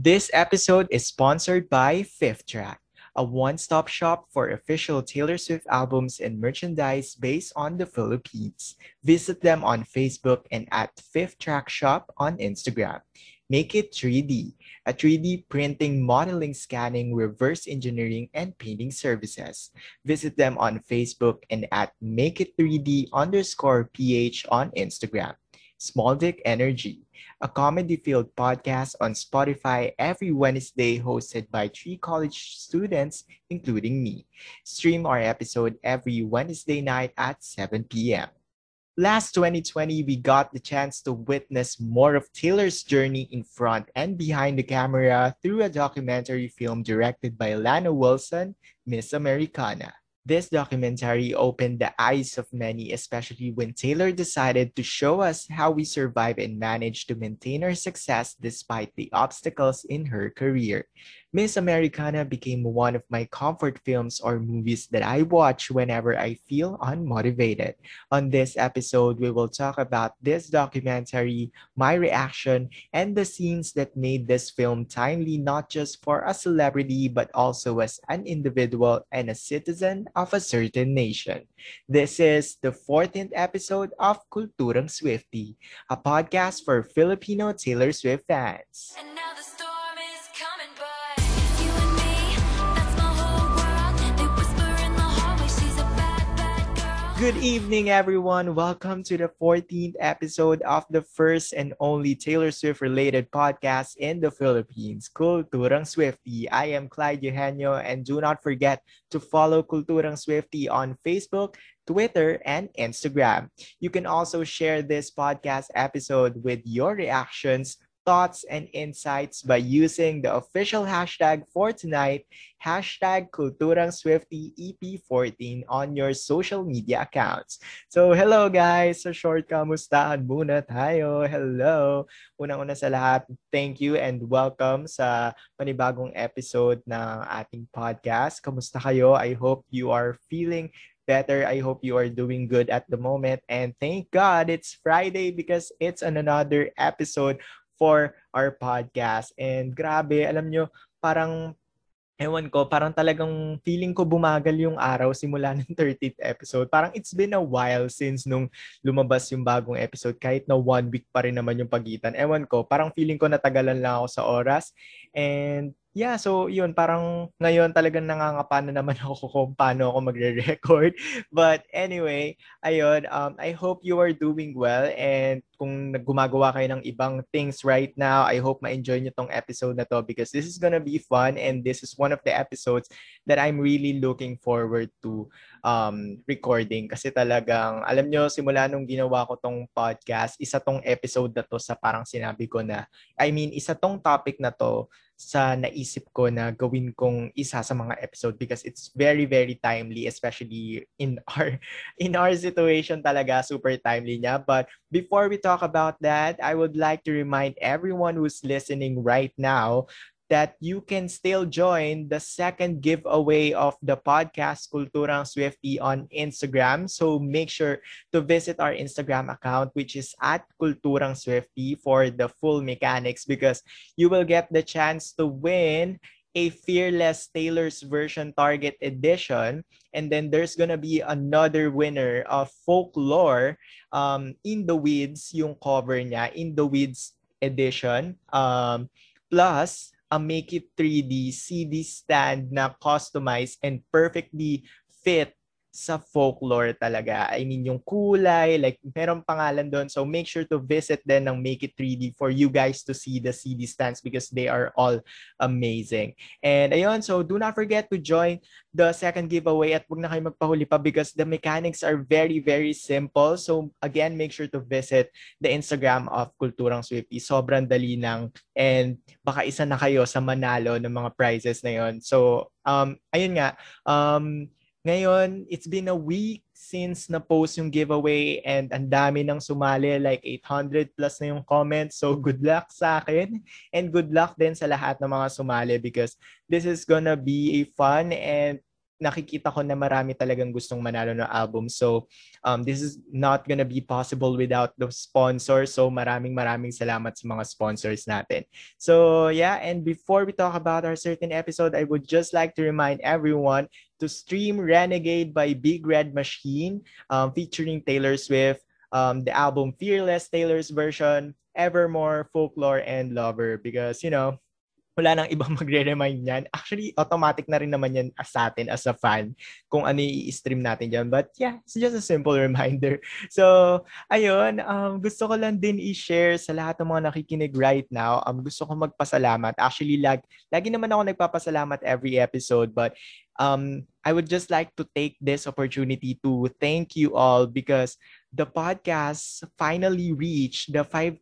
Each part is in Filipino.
This episode is sponsored by Fifth Track, a one-stop shop for official Taylor Swift albums and merchandise based on the Philippines. Visit them on Facebook and at Fifth Track Shop on Instagram. Make it 3D, a 3D printing, modeling, scanning, reverse engineering, and painting services. Visit them on Facebook and at Make It 3D underscore PH on Instagram. Small Dick Energy, a comedy-filled podcast on Spotify every Wednesday hosted by three college students, including me. Stream our episode every Wednesday night at 7 p.m. Last 2020, we got the chance to witness more of Taylor's journey in front and behind the camera through a documentary film directed by Lana Wilson, Miss Americana. This documentary opened the eyes of many, especially when Taylor decided to show us how we survive and manage to maintain our success despite the obstacles in her career. Miss Americana became one of my comfort films or movies that I watch whenever I feel unmotivated. On this episode, we will talk about this documentary, my reaction, and the scenes that made this film timely not just for a celebrity but also as an individual and a citizen of a certain nation. This is the 14th episode of Kulturang Swifty, a podcast for Filipino Taylor Swift fans. Good evening, everyone. Welcome to the 14th episode of the first and only Taylor Swift related podcast in the Philippines, Kulturang Swifty. I am Clyde Eugenio, and do not forget to follow Kulturang Swifty on Facebook, Twitter, and Instagram. You can also share this podcast episode with your reactions, thoughts, and insights by using the official hashtag for tonight, hashtag Swifty EP14 on your social media accounts. So, hello guys! Sa short kamustahan muna tayo. Hello! Unang-una sa lahat, thank you and welcome sa panibagong episode ng ating podcast. Kamusta kayo? I hope you are feeling better. I hope you are doing good at the moment. And thank God it's Friday because it's an another episode for our podcast. And grabe, alam nyo, parang ewan ko, parang talagang feeling ko bumagal yung araw simula ng 30th episode. Parang it's been a while since nung lumabas yung bagong episode. Kahit na one week pa rin naman yung pagitan. Ewan ko, parang feeling ko natagalan lang ako sa oras. And yeah, so yun, parang ngayon talagang nangangapa na naman ako kung paano ako magre-record. But anyway, ayun, um, I hope you are doing well and kung gumagawa kayo ng ibang things right now, I hope ma-enjoy nyo tong episode na to because this is gonna be fun and this is one of the episodes that I'm really looking forward to um, recording kasi talagang, alam nyo, simula nung ginawa ko tong podcast, isa tong episode na to sa parang sinabi ko na, I mean, isa tong topic na to sa naisip ko na gawin kong isa sa mga episode because it's very very timely especially in our in our situation talaga super timely niya. But before we talk about that I would like to remind everyone who's listening right now that you can still join the second giveaway of the podcast Kulturang Swifty on Instagram. So make sure to visit our Instagram account, which is at Kulturang Swifty for the full mechanics because you will get the chance to win a Fearless Taylor's version Target edition. And then there's gonna be another winner of Folklore um, in the Weeds, yung cover niya, in the Weeds edition. Um, plus, a Make It 3D CD stand na customized and perfectly fit sa folklore talaga. I mean, yung kulay, like, merong pangalan doon. So, make sure to visit then ng Make It 3D for you guys to see the CD stands because they are all amazing. And ayun, so do not forget to join the second giveaway at huwag na kayo magpahuli pa because the mechanics are very, very simple. So, again, make sure to visit the Instagram of Kulturang Swifty. Sobrang dali lang and baka isa na kayo sa manalo ng mga prizes na yon. So, um, ayun nga, um, ngayon, it's been a week since na-post yung giveaway and ang dami nang sumali, like 800 plus na yung comments. So good luck sa akin and good luck din sa lahat ng mga sumali because this is gonna be a fun and nakikita ko na marami talagang gustong manalo ng album. So, um, this is not gonna be possible without the sponsors. So, maraming maraming salamat sa mga sponsors natin. So, yeah, and before we talk about our certain episode, I would just like to remind everyone to stream Renegade by Big Red Machine um, featuring Taylor Swift, um, the album Fearless, Taylor's version, Evermore, Folklore, and Lover. Because, you know, wala nang ibang magre-remind yan. Actually, automatic na rin naman yan sa atin as a fan kung ano i-stream natin dyan. But yeah, it's just a simple reminder. So, ayun, um, gusto ko lang din i-share sa lahat ng mga nakikinig right now. Um, gusto ko magpasalamat. Actually, lag, lagi naman ako nagpapasalamat every episode. But um, I would just like to take this opportunity to thank you all because the podcast finally reached the 5,000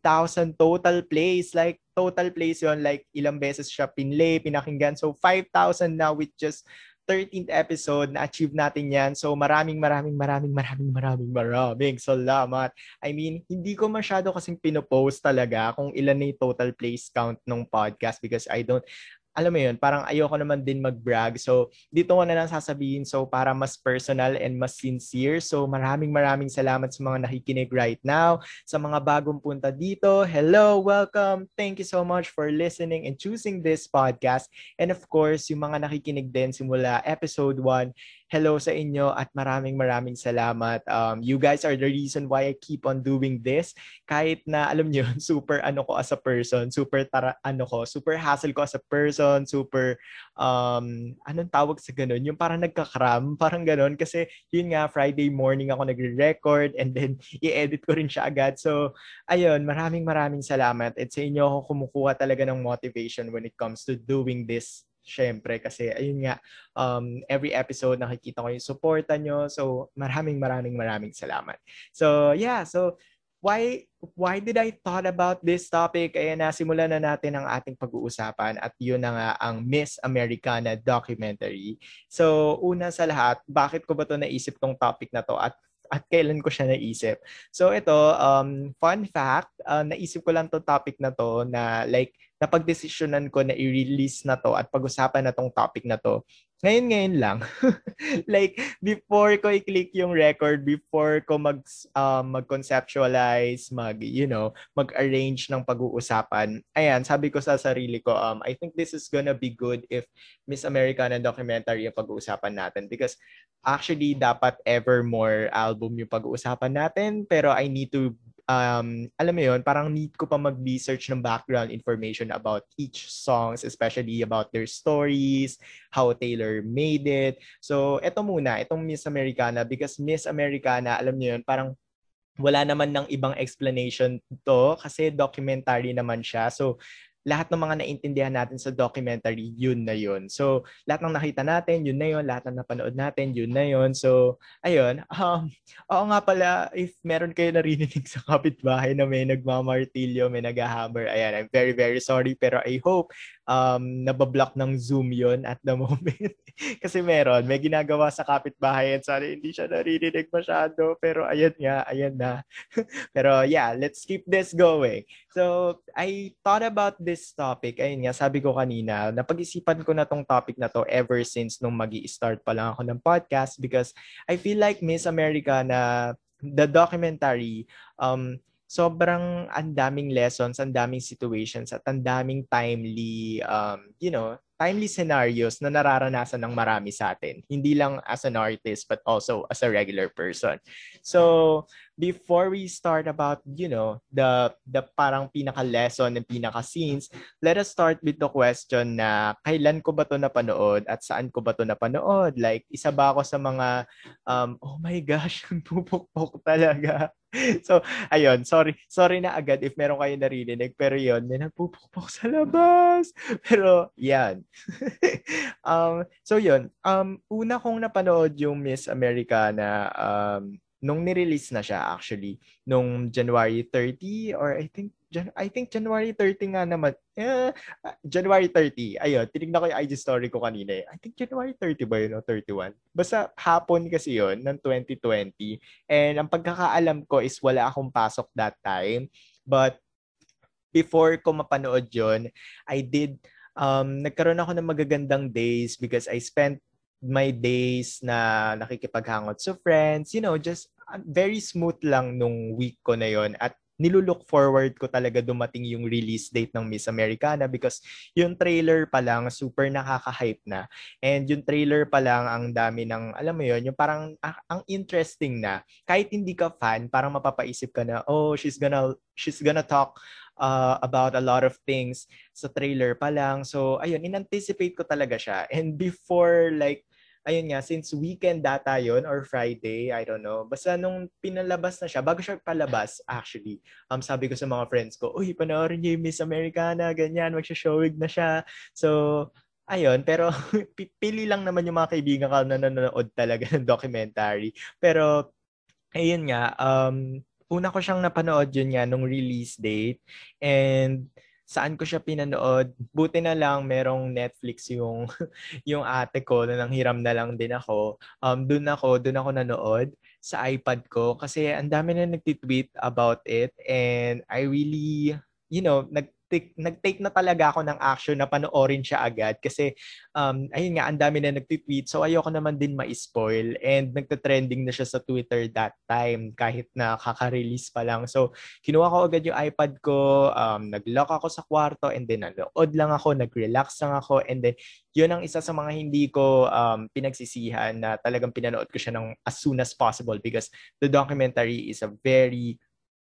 total plays. Like, total plays yon like ilang beses siya pinlay, pinakinggan. So, 5,000 now with just 13th episode na-achieve natin yan. So, maraming, maraming, maraming, maraming, maraming, maraming salamat. I mean, hindi ko masyado kasing pinopost talaga kung ilan na yung total plays count ng podcast because I don't, alam mo yun, parang ayoko naman din mag-brag. So, dito ko na lang sasabihin. So, para mas personal and mas sincere. So, maraming maraming salamat sa mga nakikinig right now. Sa mga bagong punta dito, hello, welcome. Thank you so much for listening and choosing this podcast. And of course, yung mga nakikinig din simula episode 1, hello sa inyo at maraming maraming salamat. Um, you guys are the reason why I keep on doing this. Kahit na, alam nyo, super ano ko as a person, super tara, ano ko, super hassle ko as a person, super, um, anong tawag sa ganun? Yung parang nagkakram, parang ganun. Kasi yun nga, Friday morning ako nagre-record and then i-edit ko rin siya agad. So, ayun, maraming maraming salamat. At sa inyo ako kumukuha talaga ng motivation when it comes to doing this syempre kasi ayun nga um, every episode nakikita ko yung suporta nyo. So maraming maraming maraming salamat. So yeah so why why did I thought about this topic? Ayan na simulan na natin ang ating pag-uusapan at yun na nga ang Miss Americana documentary. So una sa lahat bakit ko ba to naisip tong topic na to? At at kailan ko siya naisip. So ito, um, fun fact, uh, naisip ko lang to topic na to na like napagdesisyonan ko na i-release na to at pag-usapan na tong topic na to. Ngayon-ngayon lang. like, before ko i-click yung record, before ko mag, um, mag-conceptualize, mag, you know, mag-arrange ng pag-uusapan, ayan, sabi ko sa sarili ko, um, I think this is gonna be good if Miss Americana documentary yung pag-uusapan natin because actually, dapat Evermore album yung pag-uusapan natin, pero I need to um, alam mo yun, parang need ko pa mag-research ng background information about each songs, especially about their stories, how Taylor made it. So, eto muna, itong Miss Americana, because Miss Americana, alam niyo yun, parang wala naman ng ibang explanation to kasi documentary naman siya. So, lahat ng mga naintindihan natin sa documentary, yun na yun. So, lahat ng nakita natin, yun na yun. Lahat ng napanood natin, yun na yun. So, ayun. Um, oo nga pala, if meron kayo narinig sa kapitbahay na may nagmamartilyo, may naghahammer, ayan, I'm very, very sorry. Pero I hope um, nabablock ng Zoom yon at the moment. Kasi meron, may ginagawa sa kapitbahay at sana hindi siya naririnig masyado. Pero ayan nga, ayan na. Pero yeah, let's keep this going. So, I thought about this topic. Ayun nga, sabi ko kanina, napag-isipan ko na tong topic na to ever since nung mag start pa lang ako ng podcast because I feel like Miss America na the documentary, um, sobrang ang daming lessons, ang daming situations, at ang daming timely, um, you know, timely scenarios na nararanasan ng marami sa atin. Hindi lang as an artist, but also as a regular person. So, before we start about, you know, the the parang pinaka-lesson and pinaka-scenes, let us start with the question na kailan ko ba to napanood at saan ko ba to napanood? Like, isa ba ako sa mga, um, oh my gosh, pupukpok talaga. So, ayun, sorry, sorry na agad if meron kayo narinig, pero yon may nagpupukpok sa labas. Pero, yan. um, so, yun, um, una kong napanood yung Miss Americana, um, nung ni-release na siya actually nung January 30 or I think Jan- I think January 30 nga naman. Eh, January 30. Ayun, tinignan ko yung IG story ko kanina eh. I think January 30 ba yun o 31? Basta hapon kasi yun ng 2020. And ang pagkakaalam ko is wala akong pasok that time. But before ko mapanood yon I did um, nagkaroon ako ng magagandang days because I spent my days na nakikipaghangot sa friends, you know, just uh, very smooth lang nung week ko na yon at nilulook forward ko talaga dumating yung release date ng Miss Americana because yung trailer pa lang super nakaka-hype na. And yung trailer pa lang ang dami ng, alam mo yon yung parang ah, ang interesting na. Kahit hindi ka fan, parang mapapaisip ka na, oh, she's gonna she's gonna talk uh, about a lot of things sa trailer pa lang. So, ayun, in-anticipate ko talaga siya. And before like ayun nga, since weekend data yon or Friday, I don't know. Basta nung pinalabas na siya, bago siya palabas, actually, um, sabi ko sa mga friends ko, uy, panoorin niyo yung Miss Americana, ganyan, magsha-showing na siya. So, ayun, pero pili lang naman yung mga kaibigan ko na nanonood talaga ng documentary. Pero, ayun nga, um, una ko siyang napanood yun nga nung release date. And, saan ko siya pinanood. Buti na lang merong Netflix yung yung ate ko na nanghiram na lang din ako. Um doon ako, doon ako nanood sa iPad ko kasi ang dami na nagtitweet about it and I really you know, nag nag-take, nag-take na talaga ako ng action na panoorin siya agad kasi um, ayun nga, ang dami na nagtitweet so ayoko naman din ma-spoil and nagta-trending na siya sa Twitter that time kahit na kaka-release pa lang. So kinuha ko agad yung iPad ko, um, nag-lock ako sa kwarto and then nanood lang ako, nag-relax lang ako and then yun ang isa sa mga hindi ko um, pinagsisihan na talagang pinanood ko siya ng as soon as possible because the documentary is a very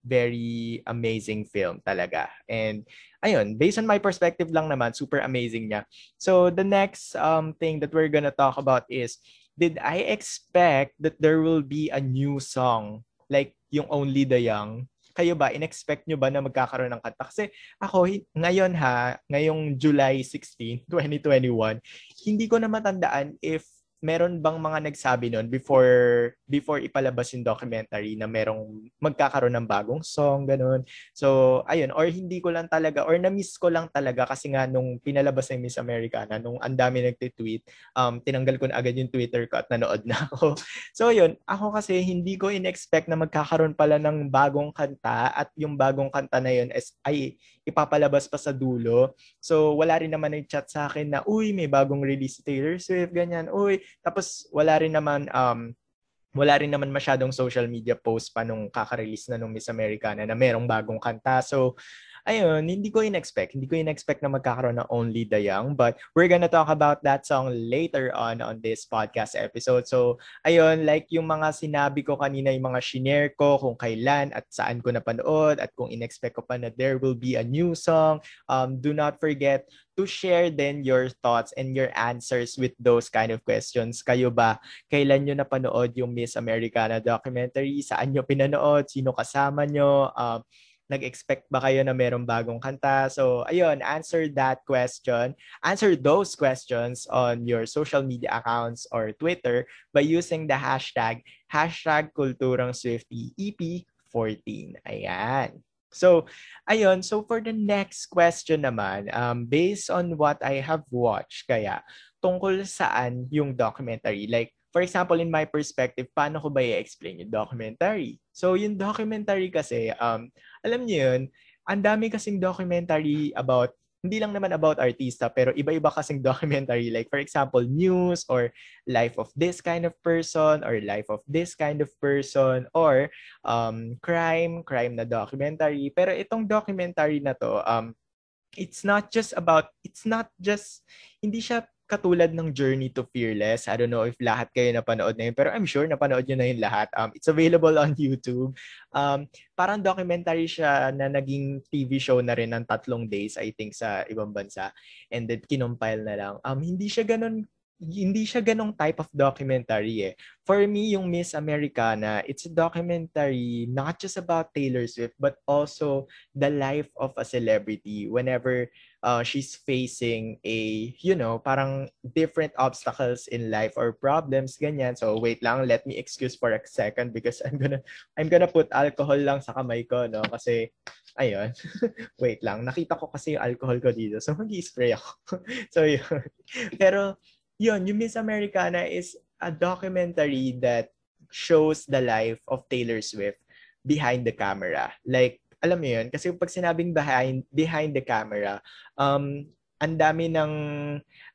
very amazing film talaga. And ayun, based on my perspective lang naman, super amazing niya. So the next um, thing that we're gonna talk about is, did I expect that there will be a new song like yung Only the Young? Kayo ba, in-expect nyo ba na magkakaroon ng kanta? Kasi ako, ngayon ha, ngayong July 16, 2021, hindi ko na matandaan if meron bang mga nagsabi nun before before ipalabas yung documentary na merong magkakaroon ng bagong song ganun. So ayun or hindi ko lang talaga or na-miss ko lang talaga kasi nga nung pinalabas ng Miss Americana nung ang dami nagte-tweet um tinanggal ko na agad yung Twitter ko at nanood na ako. So ayun, ako kasi hindi ko in-expect na magkakaroon pala ng bagong kanta at yung bagong kanta na yun is ay ipapalabas pa sa dulo. So wala rin naman nag-chat sa akin na uy may bagong release Taylor Swift ganyan. Uy tapos wala rin naman um wala rin naman masyadong social media post pa nung kaka-release na nung Miss Americana na merong bagong kanta. So, ayun, hindi ko in-expect. Hindi ko in-expect na magkakaroon ng Only the Young. But we're gonna talk about that song later on on this podcast episode. So, ayun, like yung mga sinabi ko kanina, yung mga shinare ko kung kailan at saan ko napanood at kung in-expect ko pa na there will be a new song. Um, do not forget to share then your thoughts and your answers with those kind of questions. Kayo ba, kailan nyo napanood yung Miss Americana documentary? Saan nyo pinanood? Sino kasama nyo? Um, nag-expect ba kayo na merong bagong kanta? So, ayun, answer that question. Answer those questions on your social media accounts or Twitter by using the hashtag, hashtag Kulturang Swifty EP14. Ayan. So, ayun. So, for the next question naman, um, based on what I have watched, kaya, tungkol saan yung documentary? Like, for example, in my perspective, paano ko ba i-explain yung documentary? So, yung documentary kasi, um, alam niyo yun, ang dami kasing documentary about, hindi lang naman about artista, pero iba-iba kasing documentary. Like, for example, news or life of this kind of person or life of this kind of person or um, crime, crime na documentary. Pero itong documentary na to, um, it's not just about, it's not just, hindi siya katulad ng Journey to Fearless. I don't know if lahat kayo napanood na yun, pero I'm sure napanood nyo na yun lahat. Um, it's available on YouTube. Um, parang documentary siya na naging TV show na rin ng tatlong days, I think, sa ibang bansa. And then, kinompile na lang. Um, hindi siya ganun hindi siya ganong type of documentary eh. For me, yung Miss Americana, it's a documentary not just about Taylor Swift, but also the life of a celebrity whenever uh, she's facing a, you know, parang different obstacles in life or problems, ganyan. So, wait lang, let me excuse for a second because I'm gonna, I'm gonna put alcohol lang sa kamay ko, no? Kasi, ayun, wait lang, nakita ko kasi yung alcohol ko dito. So, mag-spray ako. so, yun. Pero, yun, yung Miss Americana is a documentary that shows the life of Taylor Swift behind the camera. Like, alam mo yun, kasi pag sinabing behind, behind the camera, um, ang dami ng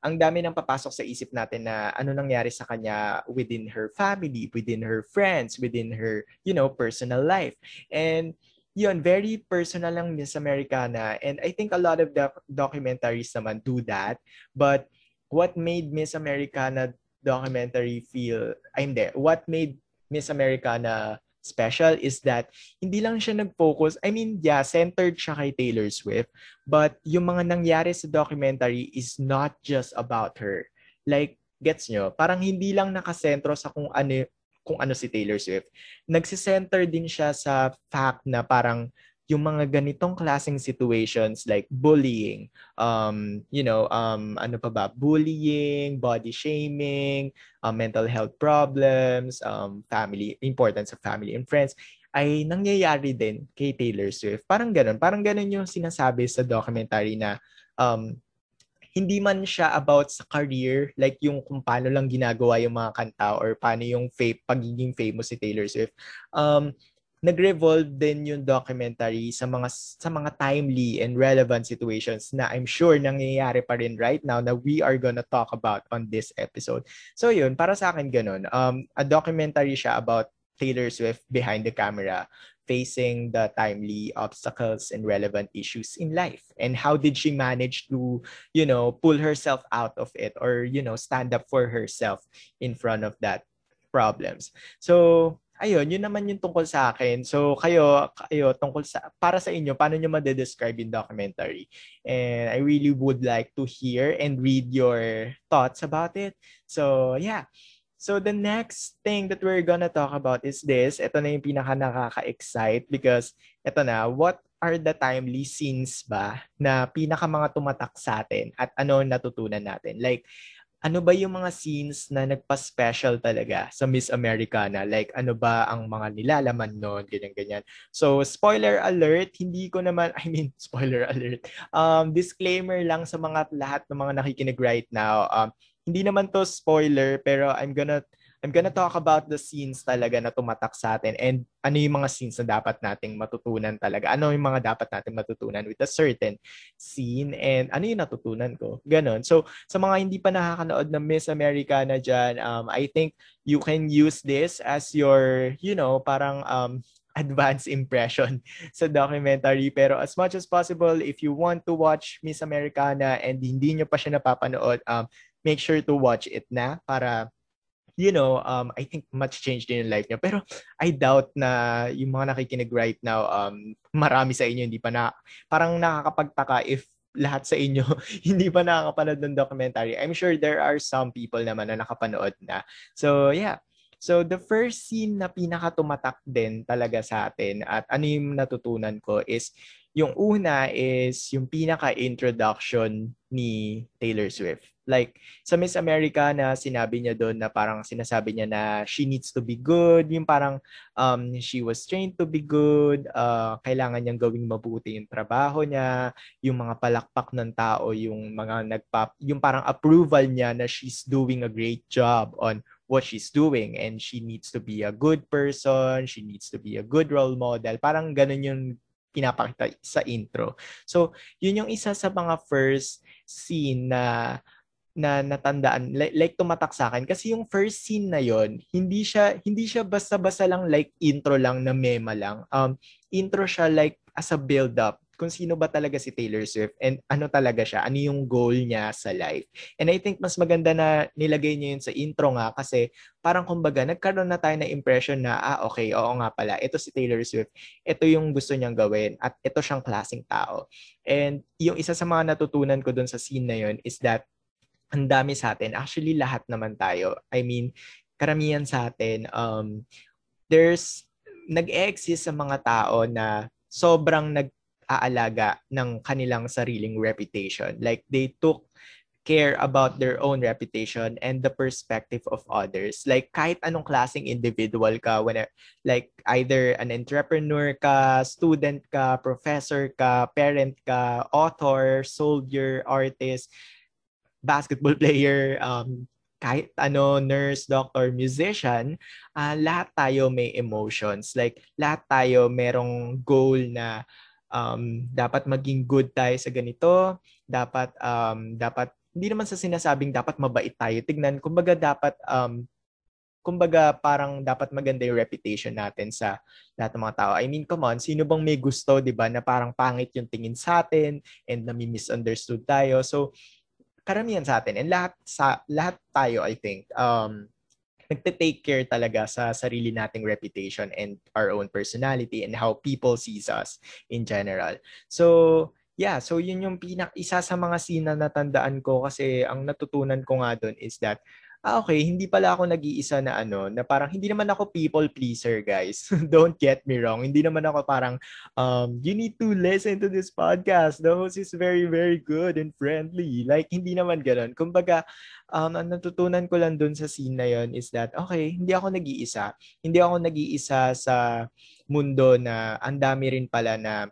ang dami ng papasok sa isip natin na ano nangyari sa kanya within her family, within her friends, within her, you know, personal life. And yun, very personal lang Miss Americana. And I think a lot of the documentaries naman do that. But what made Miss Americana documentary feel, I'm there, what made Miss Americana special is that hindi lang siya nag-focus, I mean, yeah, centered siya kay Taylor Swift, but yung mga nangyari sa documentary is not just about her. Like, gets nyo? Parang hindi lang nakasentro sa kung ano kung ano si Taylor Swift. Nagsisenter din siya sa fact na parang yung mga ganitong klaseng situations like bullying, um, you know, um, ano pa ba, bullying, body shaming, uh, mental health problems, um, family, importance of family and friends, ay nangyayari din kay Taylor Swift. Parang ganun. Parang ganun yung sinasabi sa documentary na um, hindi man siya about sa career, like yung kung paano lang ginagawa yung mga kanta or paano yung fa- pagiging famous si Taylor Swift. Um, nag-revolve din yung documentary sa mga sa mga timely and relevant situations na I'm sure nangyayari pa rin right now na we are gonna talk about on this episode. So yun, para sa akin ganun. Um, a documentary siya about Taylor Swift behind the camera facing the timely obstacles and relevant issues in life and how did she manage to you know pull herself out of it or you know stand up for herself in front of that problems so ayun, yun naman yung tungkol sa akin. So, kayo, kayo, tungkol sa, para sa inyo, paano nyo ma-describe yung documentary? And I really would like to hear and read your thoughts about it. So, yeah. So, the next thing that we're gonna talk about is this. Ito na yung pinaka nakaka-excite because ito na, what are the timely scenes ba na pinaka mga tumatak sa atin at ano natutunan natin? Like, ano ba yung mga scenes na nagpa-special talaga sa Miss Americana? Like, ano ba ang mga nilalaman noon, ganyan-ganyan. So, spoiler alert, hindi ko naman, I mean, spoiler alert, um, disclaimer lang sa mga lahat ng mga nakikinig right now. Um, hindi naman to spoiler, pero I'm gonna I'm gonna talk about the scenes talaga na tumatak sa atin and ano yung mga scenes na dapat nating matutunan talaga. Ano yung mga dapat nating matutunan with a certain scene and ano yung natutunan ko. Ganon. So, sa mga hindi pa nakakanood ng Miss Americana dyan, um, I think you can use this as your, you know, parang um, advanced impression sa documentary. Pero as much as possible, if you want to watch Miss Americana and hindi nyo pa siya napapanood, um, make sure to watch it na para you know, um, I think much changed din yung life niya. Pero I doubt na yung mga nakikinig right now, um, marami sa inyo hindi pa na, parang nakakapagtaka if lahat sa inyo hindi pa nakakapanood ng documentary. I'm sure there are some people naman na nakapanood na. So, yeah. So, the first scene na pinaka-tumatak din talaga sa atin at ano yung natutunan ko is yung una is yung pinaka-introduction ni Taylor Swift. Like, sa Miss America na sinabi niya doon na parang sinasabi niya na she needs to be good, yung parang um, she was trained to be good, uh, kailangan niyang gawing mabuti yung trabaho niya, yung mga palakpak ng tao, yung mga nagpap, yung parang approval niya na she's doing a great job on what she's doing and she needs to be a good person, she needs to be a good role model. Parang ganun yung pinapakita sa intro. So, yun yung isa sa mga first scene na na natandaan like, like tumatak sa akin kasi yung first scene na yon hindi siya hindi siya basta-basta lang like intro lang na mema lang um intro siya like as a build up kung sino ba talaga si Taylor Swift and ano talaga siya ano yung goal niya sa life and I think mas maganda na nilagay niya yun sa intro nga kasi parang kumbaga nagkaroon na tayo na impression na ah okay oo nga pala ito si Taylor Swift ito yung gusto niyang gawin at ito siyang klaseng tao and yung isa sa mga natutunan ko dun sa scene na yon is that ang dami sa atin. Actually, lahat naman tayo. I mean, karamihan sa atin, um, there's, nag-exist sa mga tao na sobrang nag-aalaga ng kanilang sariling reputation. Like, they took care about their own reputation and the perspective of others. Like kahit anong klaseng individual ka, when like either an entrepreneur ka, student ka, professor ka, parent ka, author, soldier, artist, basketball player, um, kahit ano, nurse, doctor, musician, uh, lahat tayo may emotions. Like, lahat tayo merong goal na um, dapat maging good tayo sa ganito, dapat um, dapat hindi naman sa sinasabing dapat mabait tayo. Tignan, kumbaga dapat um, kumbaga parang dapat maganda yung reputation natin sa lahat ng mga tao. I mean, come on, sino bang may gusto, 'di ba, na parang pangit yung tingin sa atin and na misunderstood tayo. So karamihan sa atin and lahat sa lahat tayo I think um nagte-take care talaga sa sarili nating reputation and our own personality and how people sees us in general. So, yeah, so yun yung pinak isa sa mga scene na natandaan ko kasi ang natutunan ko nga doon is that ah, okay, hindi pala ako nag-iisa na ano, na parang hindi naman ako people pleaser, guys. Don't get me wrong. Hindi naman ako parang, um, you need to listen to this podcast. The host is very, very good and friendly. Like, hindi naman ganun. Kumbaga, um, ang natutunan ko lang dun sa scene na yon is that, okay, hindi ako nag-iisa. Hindi ako nag-iisa sa mundo na ang dami rin pala na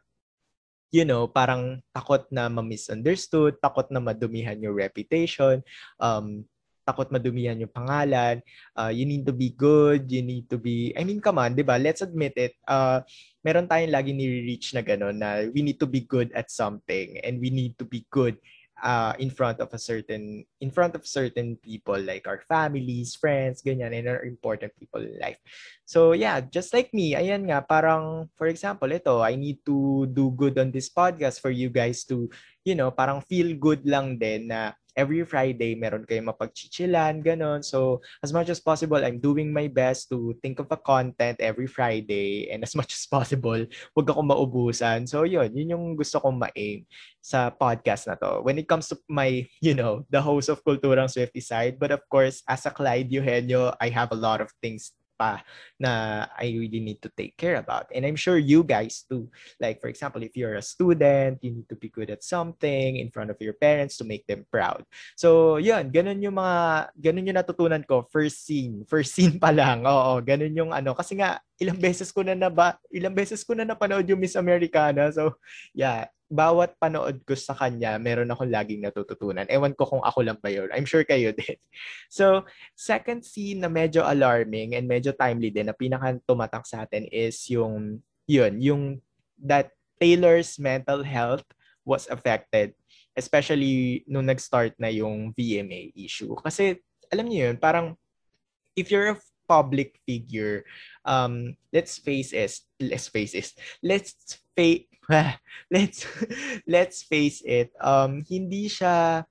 you know, parang takot na ma-misunderstood, takot na madumihan yung reputation, um, takot madumihan yung pangalan. Uh, you need to be good. You need to be, I mean, come on, di ba? Let's admit it. Uh, meron tayong lagi ni-reach na gano'n na we need to be good at something and we need to be good uh, in front of a certain in front of certain people like our families, friends, ganyan, and our important people in life. So yeah, just like me, ayan nga, parang for example, ito, I need to do good on this podcast for you guys to, you know, parang feel good lang din na every Friday meron kayong mapagchichilan, ganon. So, as much as possible, I'm doing my best to think of a content every Friday and as much as possible, huwag ako maubusan. So, yun, yun yung gusto kong ma-aim sa podcast na to. When it comes to my, you know, the host of Kulturang Swifty side, but of course, as a Clyde Eugenio, I have a lot of things pa na I really need to take care about. And I'm sure you guys too. Like for example, if you're a student, you need to be good at something in front of your parents to make them proud. So, yun, ganun yung mga, ganun yung natutunan ko. First scene. First scene pa lang. Oo, ganun yung ano. Kasi nga, ilang beses ko na na ba, ilang beses ko na napanood yung Miss Americana. So, yeah, bawat panood ko sa kanya, meron akong laging natututunan. Ewan ko kung ako lang ba yun. I'm sure kayo din. So, second scene na medyo alarming and medyo timely din na pinaka tumatak sa atin is yung, yun, yung that Taylor's mental health was affected. Especially nung nag-start na yung VMA issue. Kasi, alam niyo yun, parang if you're a public figure, um, let's face it, let's face it, let's face let's let's face it um hindi siya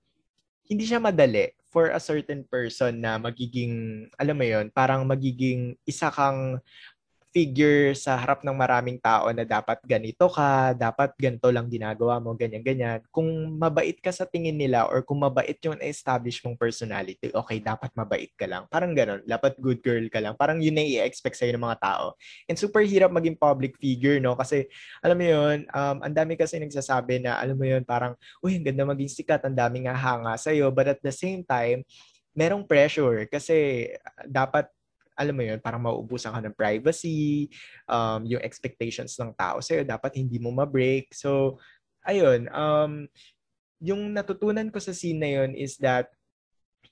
hindi siya madali for a certain person na magiging alam mo yon parang magiging isa kang figure sa harap ng maraming tao na dapat ganito ka, dapat ganito lang ginagawa mo, ganyan-ganyan. Kung mabait ka sa tingin nila or kung mabait yung establish mong personality, okay, dapat mabait ka lang. Parang ganun. Dapat good girl ka lang. Parang yun na i-expect sa'yo ng mga tao. And super hirap maging public figure, no? Kasi, alam mo yun, um, ang dami kasi nagsasabi na, alam mo yun, parang, uy, ang ganda maging sikat, ang daming hanga sa'yo. But at the same time, merong pressure kasi dapat alam mo yun, parang mauubusan ka ng privacy, um, yung expectations ng tao sa'yo, dapat hindi mo ma-break. So, ayun, um, yung natutunan ko sa scene na yun is that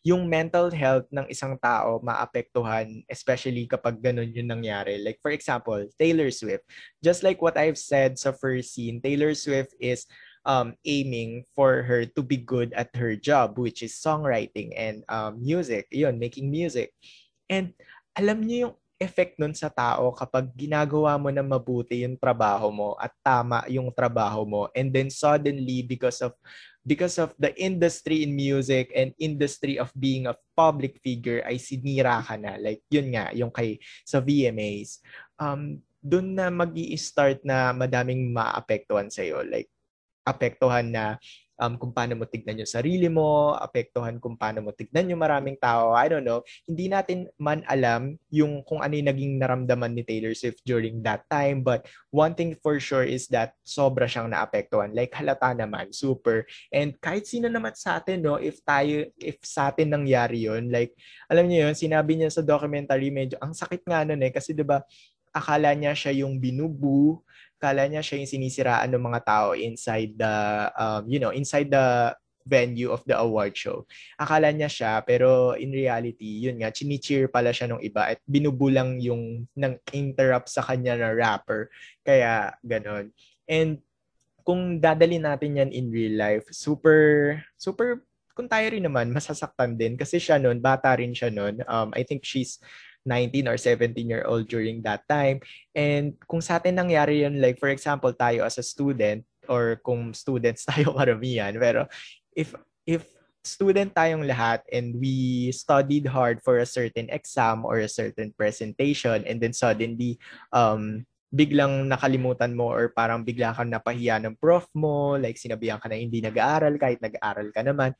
yung mental health ng isang tao maapektuhan, especially kapag ganun yung nangyari. Like, for example, Taylor Swift. Just like what I've said sa first scene, Taylor Swift is um, aiming for her to be good at her job, which is songwriting and um, music. Yun, making music. And alam niyo yung effect nun sa tao kapag ginagawa mo na mabuti yung trabaho mo at tama yung trabaho mo. And then suddenly because of because of the industry in music and industry of being a public figure ay sinira ka na. Like yun nga yung kay sa VMAs um doon na magi start na madaming maapektuhan sa iyo like apektuhan na um, kung paano mo tignan yung sarili mo, apektuhan kung paano mo tignan yung maraming tao. I don't know. Hindi natin man alam yung kung ano yung naging naramdaman ni Taylor Swift during that time. But one thing for sure is that sobra siyang naapektuhan. Like halata naman, super. And kahit sino naman sa atin, no, if tayo, if sa atin nangyari yun, like, alam niyo yun, sinabi niya sa documentary, medyo, ang sakit nga nun eh, kasi 'di ba akala niya siya yung binubu, kala niya siya yung sinisiraan ng mga tao inside the, um, you know, inside the venue of the award show. Akala niya siya, pero in reality, yun nga, chini-cheer pala siya ng iba at binubulang yung nang interrupt sa kanya na rapper. Kaya, ganon. And kung dadali natin yan in real life, super, super, kung tayo rin naman, masasaktan din. Kasi siya nun, bata rin siya nun. Um, I think she's 19 or 17 year old during that time. And kung sa atin nangyari yun, like for example, tayo as a student, or kung students tayo karamihan, pero if, if student tayong lahat and we studied hard for a certain exam or a certain presentation and then suddenly um biglang nakalimutan mo or parang bigla kang napahiya ng prof mo, like sinabihan ka na hindi nag-aaral kahit nag-aaral ka naman.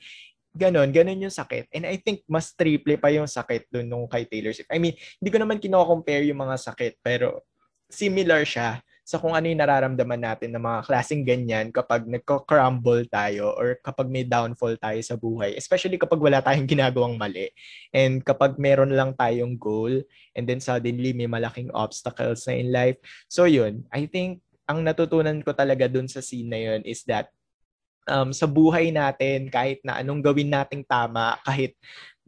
Ganon, ganon yung sakit. And I think mas triple pa yung sakit dun nung kay Taylor Swift. I mean, hindi ko naman kino-compare yung mga sakit, pero similar siya sa kung ano yung nararamdaman natin ng mga klaseng ganyan kapag nagko-crumble tayo or kapag may downfall tayo sa buhay. Especially kapag wala tayong ginagawang mali. And kapag meron lang tayong goal and then suddenly may malaking obstacles na in life. So yun, I think ang natutunan ko talaga dun sa scene na yun is that um, sa buhay natin, kahit na anong gawin nating tama, kahit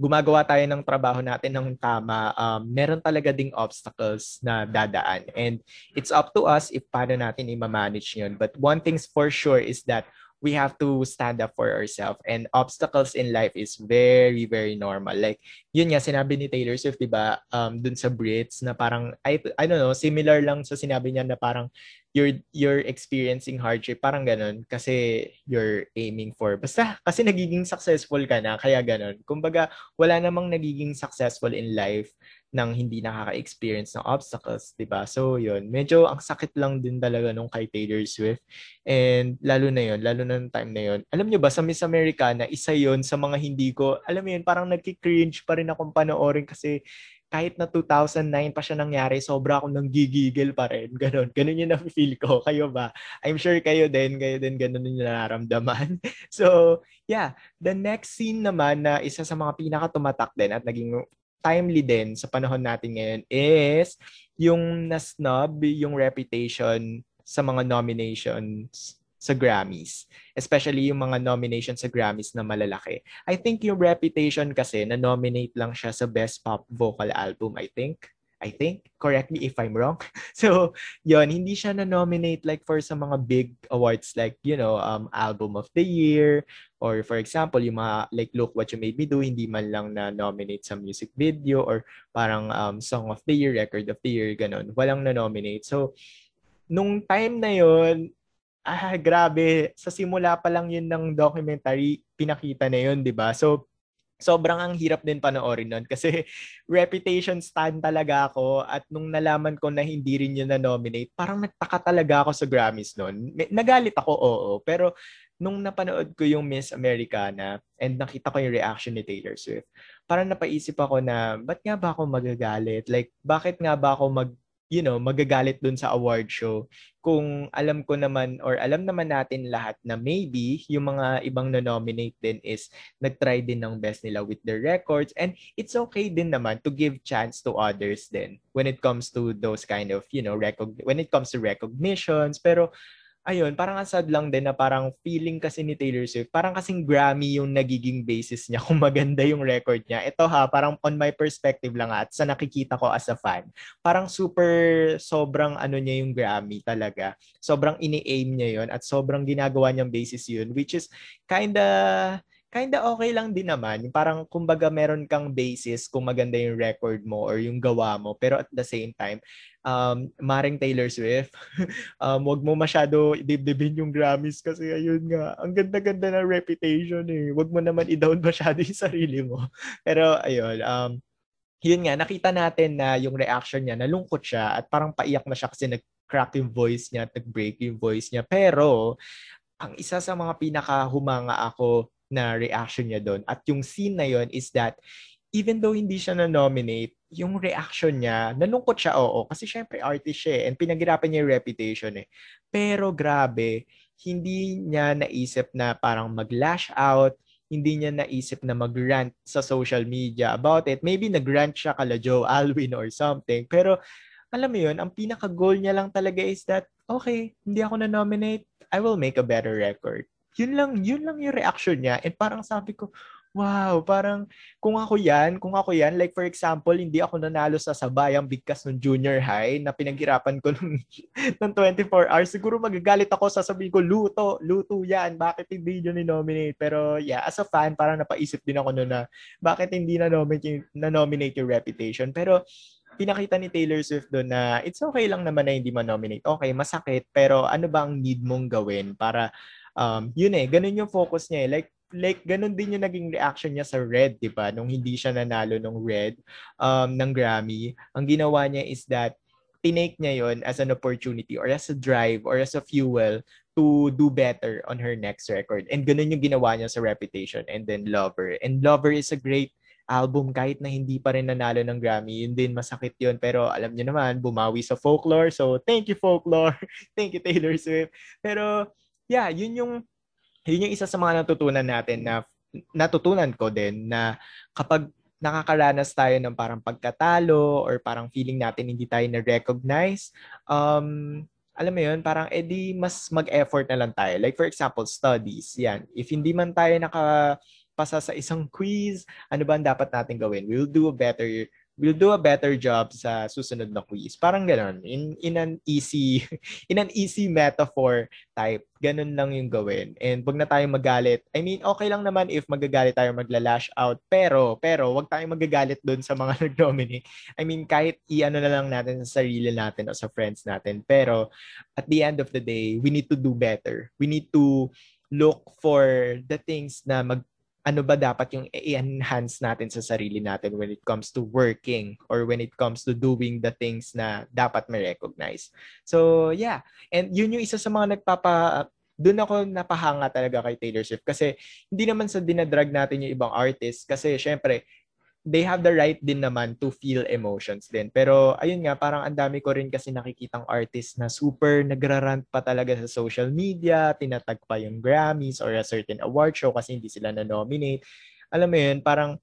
gumagawa tayo ng trabaho natin ng tama, um, meron talaga ding obstacles na dadaan. And it's up to us if paano natin i-manage yun. But one thing's for sure is that we have to stand up for ourselves. And obstacles in life is very, very normal. Like, yun nga, sinabi ni Taylor Swift, di ba, um, dun sa Brits, na parang, I, I don't know, similar lang sa sinabi niya na parang, you're, you're experiencing hardship, parang ganun, kasi you're aiming for, basta, kasi nagiging successful ka na, kaya ganun. Kumbaga, wala namang nagiging successful in life nang hindi nakaka-experience ng obstacles, 'di ba? So, 'yun. Medyo ang sakit lang din talaga nung kay Taylor Swift. And lalo na 'yun, lalo na nung time na 'yun. Alam niyo ba sa Miss Americana, isa 'yun sa mga hindi ko, alam mo 'yun, parang nagki-cringe pa rin akong panoorin kasi kahit na 2009 pa siya nangyari, sobra akong nanggigigil pa rin. Ganon. Ganon yung na-feel ko. Kayo ba? I'm sure kayo din. Kayo din ganon yung nararamdaman. So, yeah. The next scene naman na isa sa mga pinaka-tumatak din at naging timely din sa panahon natin ngayon is yung na-snub yung reputation sa mga nominations sa Grammys. Especially yung mga nominations sa Grammys na malalaki. I think yung Reputation kasi na-nominate lang siya sa Best Pop Vocal Album, I think. I think. Correct me if I'm wrong. So, yon hindi siya na-nominate like for sa mga big awards like, you know, um, Album of the Year or for example, yung mga like Look What You Made Me Do, hindi man lang na-nominate sa music video or parang um, Song of the Year, Record of the Year, ganun. Walang na-nominate. So, nung time na yon ah, grabe. Sa simula pa lang yun ng documentary, pinakita na yun, di ba? So, sobrang ang hirap din panoorin nun kasi reputation stand talaga ako at nung nalaman ko na hindi rin yun na-nominate, parang nagtaka talaga ako sa Grammys nun. Nagalit ako, oo. Pero nung napanood ko yung Miss Americana and nakita ko yung reaction ni Taylor Swift, parang napaisip ako na, ba't nga ba ako magagalit? Like, bakit nga ba ako mag you know, magagalit dun sa award show. Kung alam ko naman or alam naman natin lahat na maybe yung mga ibang na-nominate din is nag-try din ng best nila with their records. And it's okay din naman to give chance to others then when it comes to those kind of, you know, recog- when it comes to recognitions. Pero ayun, parang ang sad lang din na parang feeling kasi ni Taylor Swift, parang kasing Grammy yung nagiging basis niya kung maganda yung record niya. Ito ha, parang on my perspective lang at sa nakikita ko as a fan, parang super sobrang ano niya yung Grammy talaga. Sobrang ini-aim niya yon at sobrang ginagawa niyang basis yun, which is kinda kinda okay lang din naman. Parang kumbaga meron kang basis kung maganda yung record mo or yung gawa mo. Pero at the same time, um, maring Taylor Swift, um, wag mo masyado dibdibin yung Grammys kasi ayun nga, ang ganda-ganda ng reputation eh. Wag mo naman i-down masyado yung sarili mo. Pero ayun, um, yun nga, nakita natin na yung reaction niya, nalungkot siya at parang paiyak na siya kasi nag-crack yung voice niya, nag-break yung voice niya. Pero, ang isa sa mga pinaka-humanga ako na reaction niya doon. At yung scene na yon is that even though hindi siya na-nominate, yung reaction niya, nalungkot siya, oo. Kasi syempre, artist siya eh, and pinaghirapan niya yung reputation eh. Pero grabe, hindi niya naisip na parang mag-lash out, hindi niya naisip na mag-rant sa social media about it. Maybe nag-rant siya kala Joe Alwyn or something. Pero alam mo yun, ang pinaka-goal niya lang talaga is that, okay, hindi ako na-nominate, I will make a better record yun lang, yun lang yung reaction niya. And parang sabi ko, wow, parang kung ako yan, kung ako yan, like for example, hindi ako nanalo sa sabayang bigkas ng junior high na pinaghirapan ko ng, ng 24 hours, siguro magagalit ako, sasabihin ko, luto, luto yan, bakit hindi nyo ni-nominate? Pero yeah, as a fan, parang napaisip din ako noon na bakit hindi na-nominate, na-nominate yung reputation. Pero pinakita ni Taylor Swift doon na it's okay lang naman na hindi ma-nominate. Okay, masakit, pero ano ba ang need mong gawin para um, yun eh, ganun yung focus niya eh. Like, like ganun din yung naging reaction niya sa Red, 'di ba? Nung hindi siya nanalo ng Red um ng Grammy, ang ginawa niya is that tinake niya yon as an opportunity or as a drive or as a fuel to do better on her next record. And ganun yung ginawa niya sa Reputation and then Lover. And Lover is a great album kahit na hindi pa rin nanalo ng Grammy. Yun din, masakit yun. Pero alam niyo naman, bumawi sa folklore. So, thank you, folklore. thank you, Taylor Swift. Pero, yeah, yun yung yun yung isa sa mga natutunan natin na natutunan ko din na kapag nakakaranas tayo ng parang pagkatalo or parang feeling natin hindi tayo na-recognize, um, alam mo yun, parang edi mas mag-effort na lang tayo. Like for example, studies. Yan. If hindi man tayo nakapasa sa isang quiz, ano ba ang dapat natin gawin? We'll do a better we'll do a better job sa susunod na quiz. Parang ganon. In, in an easy in an easy metaphor type, ganun lang yung gawin. And wag na tayong magalit. I mean, okay lang naman if magagalit tayo magla-lash out. Pero, pero, wag tayong magagalit doon sa mga nag-nominate. I mean, kahit i-ano na lang natin sa sarili natin o sa friends natin. Pero, at the end of the day, we need to do better. We need to look for the things na mag ano ba dapat yung i-enhance natin sa sarili natin when it comes to working or when it comes to doing the things na dapat ma-recognize. So, yeah. And yun yung isa sa mga nagpapa doon ako napahanga talaga kay Taylor Swift kasi hindi naman sa dinadrag natin yung ibang artists kasi syempre they have the right din naman to feel emotions din. Pero ayun nga, parang ang dami ko rin kasi nakikitang artist na super nagrarant pa talaga sa social media, tinatag pa yung Grammys or a certain award show kasi hindi sila na-nominate. Alam mo yun, parang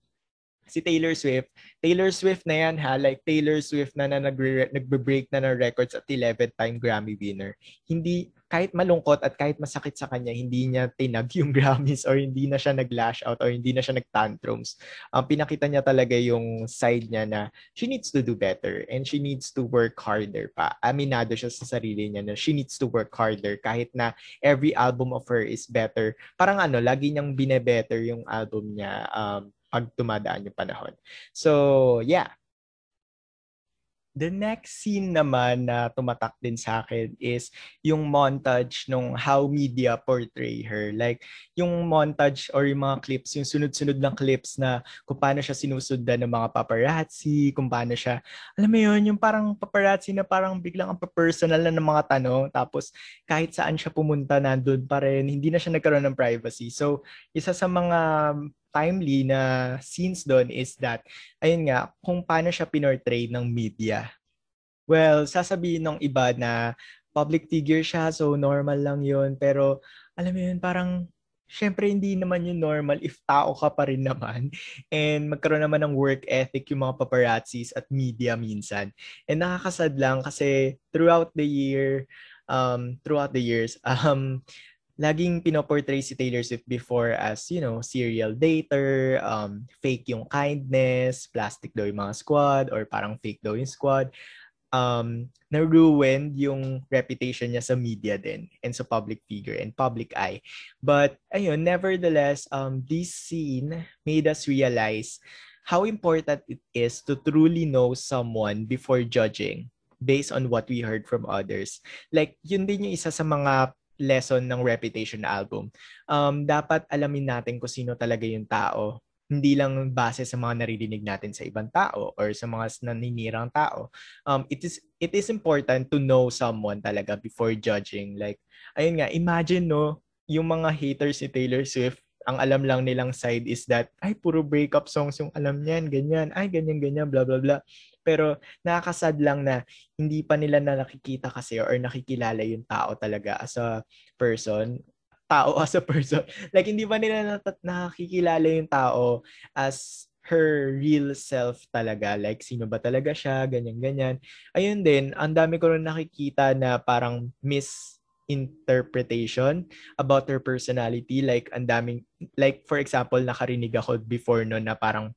si Taylor Swift, Taylor Swift na yan ha, like Taylor Swift na, na nagbe-break na ng records at 11-time Grammy winner. Hindi, kahit malungkot at kahit masakit sa kanya, hindi niya tinag yung Grammys or hindi na siya nag-lash out or hindi na siya nag-tantrums. Um, pinakita niya talaga yung side niya na she needs to do better and she needs to work harder pa. Aminado siya sa sarili niya na she needs to work harder kahit na every album of her is better. Parang ano, lagi niyang bine-better yung album niya um, pag tumadaan yung panahon. So, yeah. The next scene naman na tumatak din sa akin is yung montage nung how media portray her. Like, yung montage or yung mga clips, yung sunod-sunod ng clips na kung paano siya sinusundan ng mga paparazzi, kung paano siya, alam mo yun, yung parang paparazzi na parang biglang ang personal na ng mga tanong, tapos kahit saan siya pumunta, nandun pa rin, hindi na siya nagkaroon ng privacy. So, isa sa mga timely na scenes doon is that, ayun nga, kung paano siya pinortray ng media. Well, sasabihin ng iba na public figure siya, so normal lang yun. Pero, alam mo yun, parang, syempre hindi naman yun normal if tao ka pa rin naman. And magkaroon naman ng work ethic yung mga paparazzis at media minsan. And nakakasad lang kasi throughout the year, um, throughout the years, um, laging pinoportray si Taylor Swift before as, you know, serial dater, um, fake yung kindness, plastic daw yung mga squad, or parang fake daw yung squad. Um, na-ruined yung reputation niya sa media din and sa public figure and public eye. But, ayun, nevertheless, um, this scene made us realize how important it is to truly know someone before judging based on what we heard from others. Like, yun din yung isa sa mga lesson ng Reputation album. Um, dapat alamin natin kung sino talaga yung tao. Hindi lang base sa mga naririnig natin sa ibang tao or sa mga naninirang tao. Um, it is it is important to know someone talaga before judging. Like, ayun nga, imagine no, yung mga haters ni Taylor Swift, ang alam lang nilang side is that, ay, puro breakup songs yung alam niyan, ganyan, ay, ganyan, ganyan, blah, blah, blah. Pero nakakasad lang na hindi pa nila na nakikita kasi or nakikilala yung tao talaga as a person. Tao as a person. Like, hindi pa nila nat- nakikilala yung tao as her real self talaga. Like, sino ba talaga siya, ganyan-ganyan. Ayun din, ang dami ko rin nakikita na parang mis interpretation about her personality. Like, ang daming, like, for example, nakarinig ako before no na parang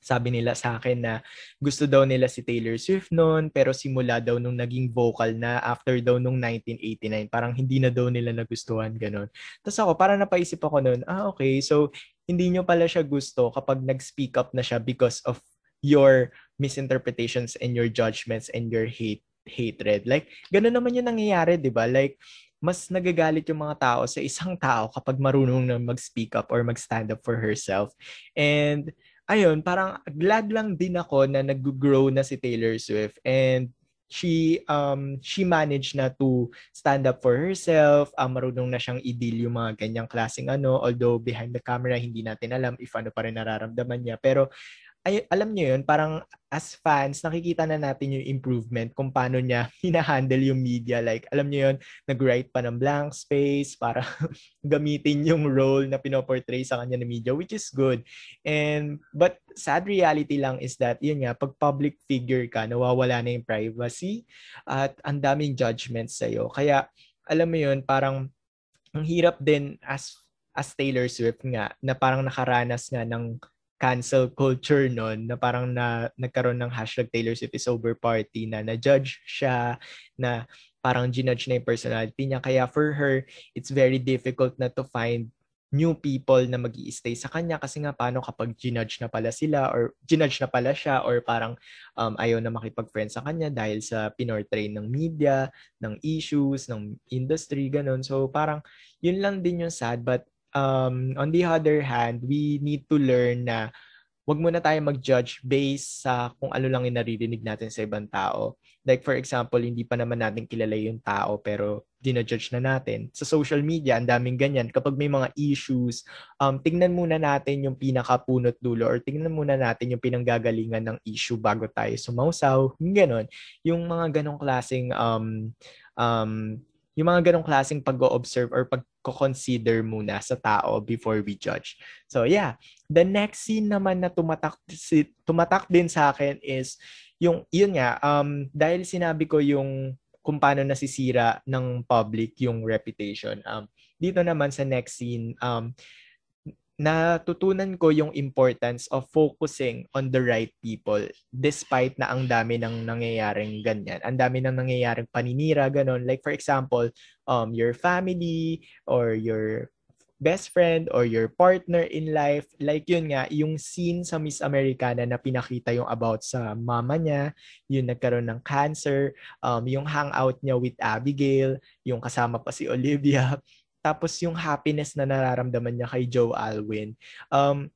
sabi nila sa akin na gusto daw nila si Taylor Swift noon pero simula daw nung naging vocal na after daw nung 1989 parang hindi na daw nila nagustuhan ganun. Tapos ako parang napaisip ako noon, ah okay, so hindi nyo pala siya gusto kapag nag-speak up na siya because of your misinterpretations and your judgments and your hate hatred. Like ganun naman yung nangyayari, 'di ba? Like mas nagagalit yung mga tao sa isang tao kapag marunong na mag-speak up or mag-stand up for herself. And ayun, parang glad lang din ako na nag-grow na si Taylor Swift and she um she managed na to stand up for herself. Um, marunong na siyang i-deal yung mga ganyang klaseng ano although behind the camera hindi natin alam if ano pa rin nararamdaman niya. Pero ay, alam niyo yun, parang as fans, nakikita na natin yung improvement kung paano niya hinahandle yung media. Like, alam niyo yun, nag-write pa ng blank space para gamitin yung role na pinoportray sa kanya ng media, which is good. And, but sad reality lang is that, yun nga, pag public figure ka, nawawala na yung privacy at ang daming judgments sa'yo. Kaya, alam mo yun, parang ang hirap din as as Taylor Swift nga, na parang nakaranas nga ng cancel culture noon na parang na nagkaroon ng hashtag Taylor Swift is over party na na-judge siya na parang ginudge na yung personality niya. Kaya for her, it's very difficult na to find new people na mag stay sa kanya kasi nga paano kapag ginudge na pala sila or ginudge na pala siya or parang um, ayaw na makipag-friend sa kanya dahil sa pinortray ng media, ng issues, ng industry, ganun. So parang yun lang din yung sad but um, on the other hand, we need to learn na wag muna tayo mag-judge based sa kung ano lang yung naririnig natin sa ibang tao. Like for example, hindi pa naman natin kilala yung tao pero dinajudge na natin. Sa social media, ang daming ganyan. Kapag may mga issues, um, tingnan muna natin yung pinakapunot dulo or tingnan muna natin yung pinanggagalingan ng issue bago tayo sumausaw. Ganon. Yung mga ganong klaseng um, um, yung mga ganong klaseng pag-observe or pag-consider muna sa tao before we judge. So yeah, the next scene naman na tumatak tumatak din sa akin is yung yun nga um dahil sinabi ko yung kung paano nasisira ng public yung reputation. Um dito naman sa next scene um natutunan ko yung importance of focusing on the right people despite na ang dami ng nangyayaring ganyan. Ang dami ng nangyayaring paninira, ganun. Like for example, um, your family or your best friend or your partner in life. Like yun nga, yung scene sa Miss Americana na pinakita yung about sa mama niya, yung nagkaroon ng cancer, um, yung hangout niya with Abigail, yung kasama pa si Olivia tapos yung happiness na nararamdaman niya kay Joe Alwyn, um,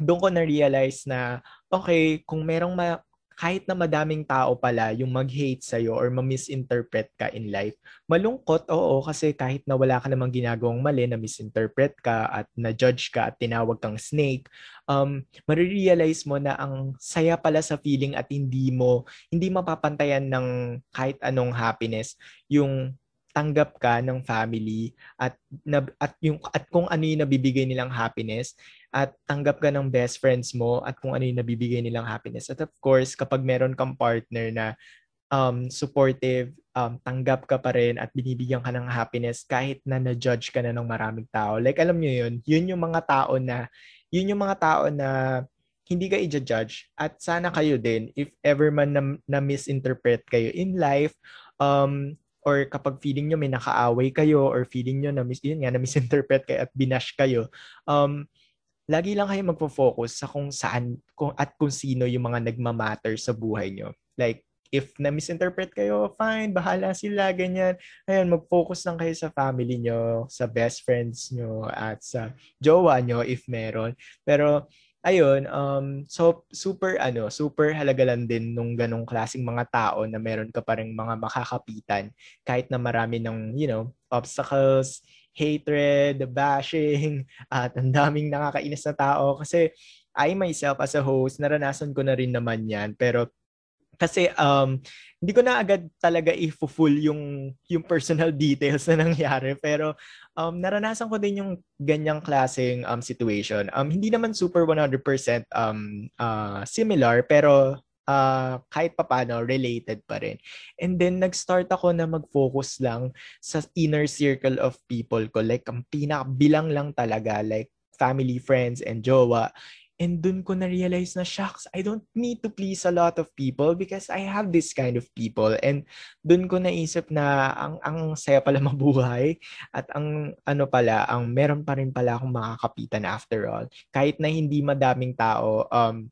doon ko na-realize na, okay, kung merong ma- kahit na madaming tao pala yung mag-hate sa'yo or ma-misinterpret ka in life, malungkot, oo, kasi kahit na wala ka namang ginagawang mali, na misinterpret ka at na-judge ka at tinawag kang snake, um, marirealize mo na ang saya pala sa feeling at hindi mo, hindi mapapantayan ng kahit anong happiness yung tanggap ka ng family at na, at yung at kung ano yung nabibigay nilang happiness at tanggap ka ng best friends mo at kung ano yung nabibigay nilang happiness. At of course, kapag meron kang partner na um, supportive, um, tanggap ka pa rin at binibigyan ka ng happiness kahit na na-judge ka na ng maraming tao. Like alam niyo yun, yun yung mga tao na yun yung mga tao na hindi ka i-judge at sana kayo din if ever man na, na misinterpret kayo in life um or kapag feeling nyo may nakaaway kayo or feeling nyo na, mis yun nga, na misinterpret kayo at binash kayo, um, lagi lang kayo magpo-focus sa kung saan kung, at kung sino yung mga nagmamatter sa buhay nyo. Like, if na-misinterpret kayo, fine, bahala sila, ganyan. Ayun, mag-focus lang kayo sa family nyo, sa best friends nyo, at sa jowa nyo if meron. Pero, ayun, um, so super ano, super halaga lang din nung ganong klaseng mga tao na meron ka pa rin mga makakapitan kahit na marami ng, you know, obstacles, hatred, bashing, at ang daming nakakainis na tao kasi I myself as a host, naranasan ko na rin naman yan. Pero kasi um, hindi ko na agad talaga i-full yung, yung personal details na nangyari. Pero um, naranasan ko din yung ganyang klaseng um, situation. Um, hindi naman super 100% um, uh, similar, pero uh, kahit papano related pa rin. And then nag-start ako na mag-focus lang sa inner circle of people ko. Like ang pinakabilang lang talaga like family, friends, and jowa. And dun ko na-realize na, shucks, I don't need to please a lot of people because I have this kind of people. And dun ko naisip na ang, ang saya pala mabuhay at ang ano pala, ang meron pa rin pala akong makakapitan after all. Kahit na hindi madaming tao, um,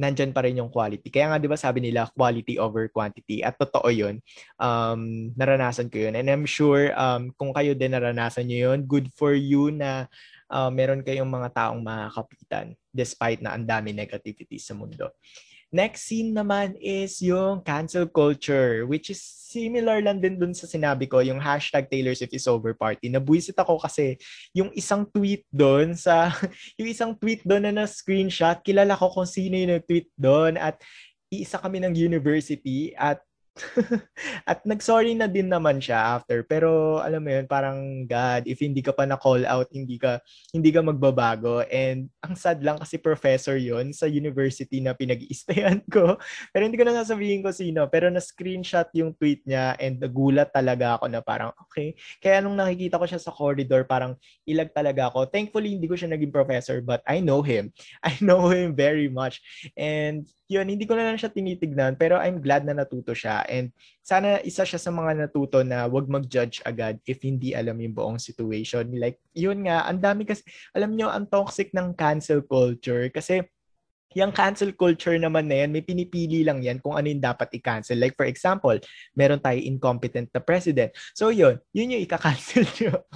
nandyan pa rin yung quality. Kaya nga 'di ba sabi nila quality over quantity at totoo 'yun. Um naranasan ko 'yun and I'm sure um kung kayo din naranasan niyo 'yun, good for you na uh, meron kayong mga taong makakapitan despite na ang dami negativity sa mundo. Next scene naman is yung cancel culture, which is similar lang din dun sa sinabi ko, yung hashtag Taylor Swift is over party. Nabuisit ako kasi yung isang tweet doon sa, yung isang tweet doon na na-screenshot, kilala ko kung sino yung tweet doon at isa kami ng university at At nag-sorry na din naman siya after. Pero alam mo yun, parang God, if hindi ka pa na-call out, hindi ka hindi ka magbabago. And ang sad lang kasi professor yon sa university na pinag-iistayan ko. Pero hindi ko na sasabihin ko sino. Pero na-screenshot yung tweet niya and nagulat talaga ako na parang okay. Kaya nung nakikita ko siya sa corridor, parang ilag talaga ako. Thankfully, hindi ko siya naging professor but I know him. I know him very much. And yun, hindi ko na lang siya tinitignan pero I'm glad na natuto siya and sana isa siya sa mga natuto na wag mag-judge agad if hindi alam yung buong situation. Like, yun nga, ang dami kasi, alam nyo, ang toxic ng cancel culture kasi yung cancel culture naman na yan, may pinipili lang yan kung ano yung dapat i-cancel. Like for example, meron tayo incompetent na president. So yun, yun yung i-cancel nyo.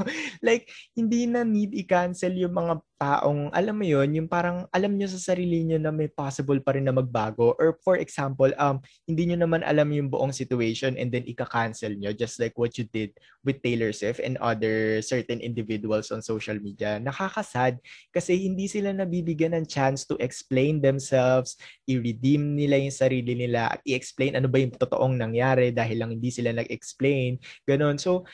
like, hindi na need i-cancel yung mga taong, alam mo yun, yung parang alam nyo sa sarili nyo na may possible pa rin na magbago. Or for example, um, hindi nyo naman alam yung buong situation and then ika-cancel nyo just like what you did with Taylor Swift and other certain individuals on social media. Nakakasad kasi hindi sila nabibigyan ng chance to explain themselves, i-redeem nila yung sarili nila at i-explain ano ba yung totoong nangyari dahil lang hindi sila nag-explain. Ganon. So,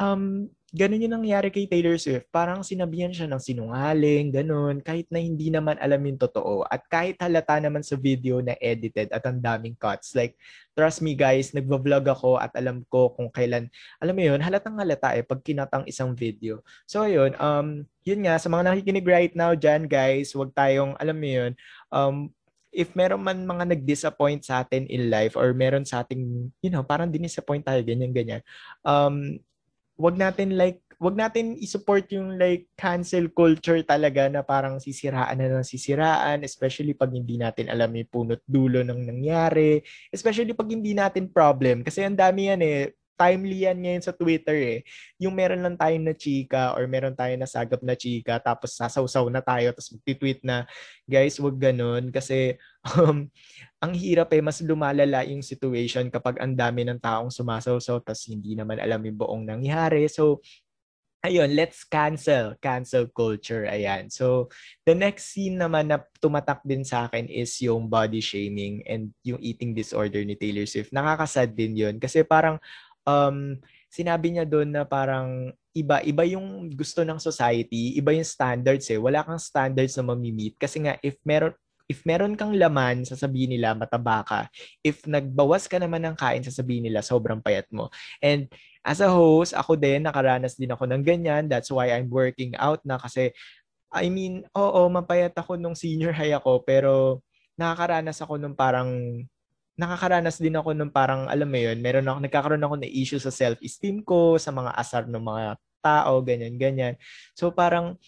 um, ganun yung nangyari kay Taylor Swift. Parang sinabihan siya ng sinungaling, ganun, kahit na hindi naman alam yung totoo. At kahit halata naman sa video na edited at ang daming cuts. Like, trust me guys, nagva-vlog ako at alam ko kung kailan, alam mo yun, halatang halata eh, pag kinatang isang video. So, yun, um, yun nga, sa mga nakikinig right now dyan, guys, wag tayong, alam mo yun, um, if meron man mga nag-disappoint sa atin in life or meron sa ating, you know, parang din-disappoint tayo, ganyan, ganyan. Um, wag natin like wag natin i-support yung like cancel culture talaga na parang sisiraan na ng sisiraan, especially pag hindi natin alam yung punot dulo ng nangyari, especially pag hindi natin problem. Kasi ang dami yan eh, timely yan ngayon sa Twitter eh. Yung meron lang tayong na chika or meron tayong nasagap na chika tapos sasawsaw na tayo tapos magtitweet na guys wag ganun kasi um, ang hirap eh mas lumalala yung situation kapag ang dami ng taong sumasawsaw tapos hindi naman alam yung buong nangyari. So ayun, let's cancel, cancel culture, ayan. So, the next scene naman na tumatak din sa akin is yung body shaming and yung eating disorder ni Taylor Swift. Nakakasad din yun kasi parang um, sinabi niya doon na parang iba iba yung gusto ng society, iba yung standards eh. Wala kang standards na mamimit kasi nga if meron if meron kang laman, sasabihin nila mataba ka. If nagbawas ka naman ng kain, sasabihin nila sobrang payat mo. And as a host, ako din, nakaranas din ako ng ganyan. That's why I'm working out na kasi, I mean, oo, mapayat ako nung senior high ako, pero nakakaranas ako nung parang nakakaranas din ako ng parang, alam mo yun, meron ako, nagkakaroon ako ng issue sa self-esteem ko, sa mga asar ng mga tao, ganyan, ganyan. So parang,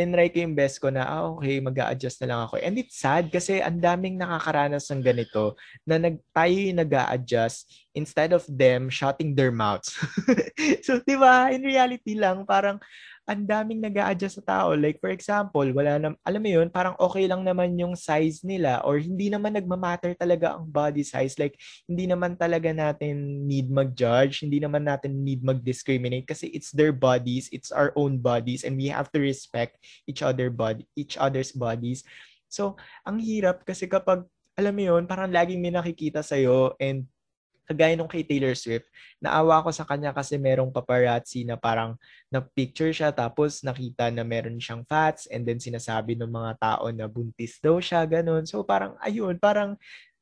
tinry ko yung best ko na, ah, okay, mag adjust na lang ako. And it's sad kasi ang daming nakakaranas ng ganito na nag, tayo yung nag adjust instead of them shutting their mouths. so, di ba, in reality lang, parang ang daming nag adjust sa tao. Like, for example, wala na, alam mo yun, parang okay lang naman yung size nila or hindi naman nagmamatter talaga ang body size. Like, hindi naman talaga natin need mag-judge, hindi naman natin need mag-discriminate kasi it's their bodies, it's our own bodies and we have to respect each other body, each other's bodies. So, ang hirap kasi kapag alam mo yun, parang laging may nakikita sa'yo and kagaya nung kay Taylor Swift, naawa ako sa kanya kasi merong paparazzi na parang na-picture siya tapos nakita na meron siyang fats and then sinasabi ng mga tao na buntis daw siya, ganun. So parang ayun, parang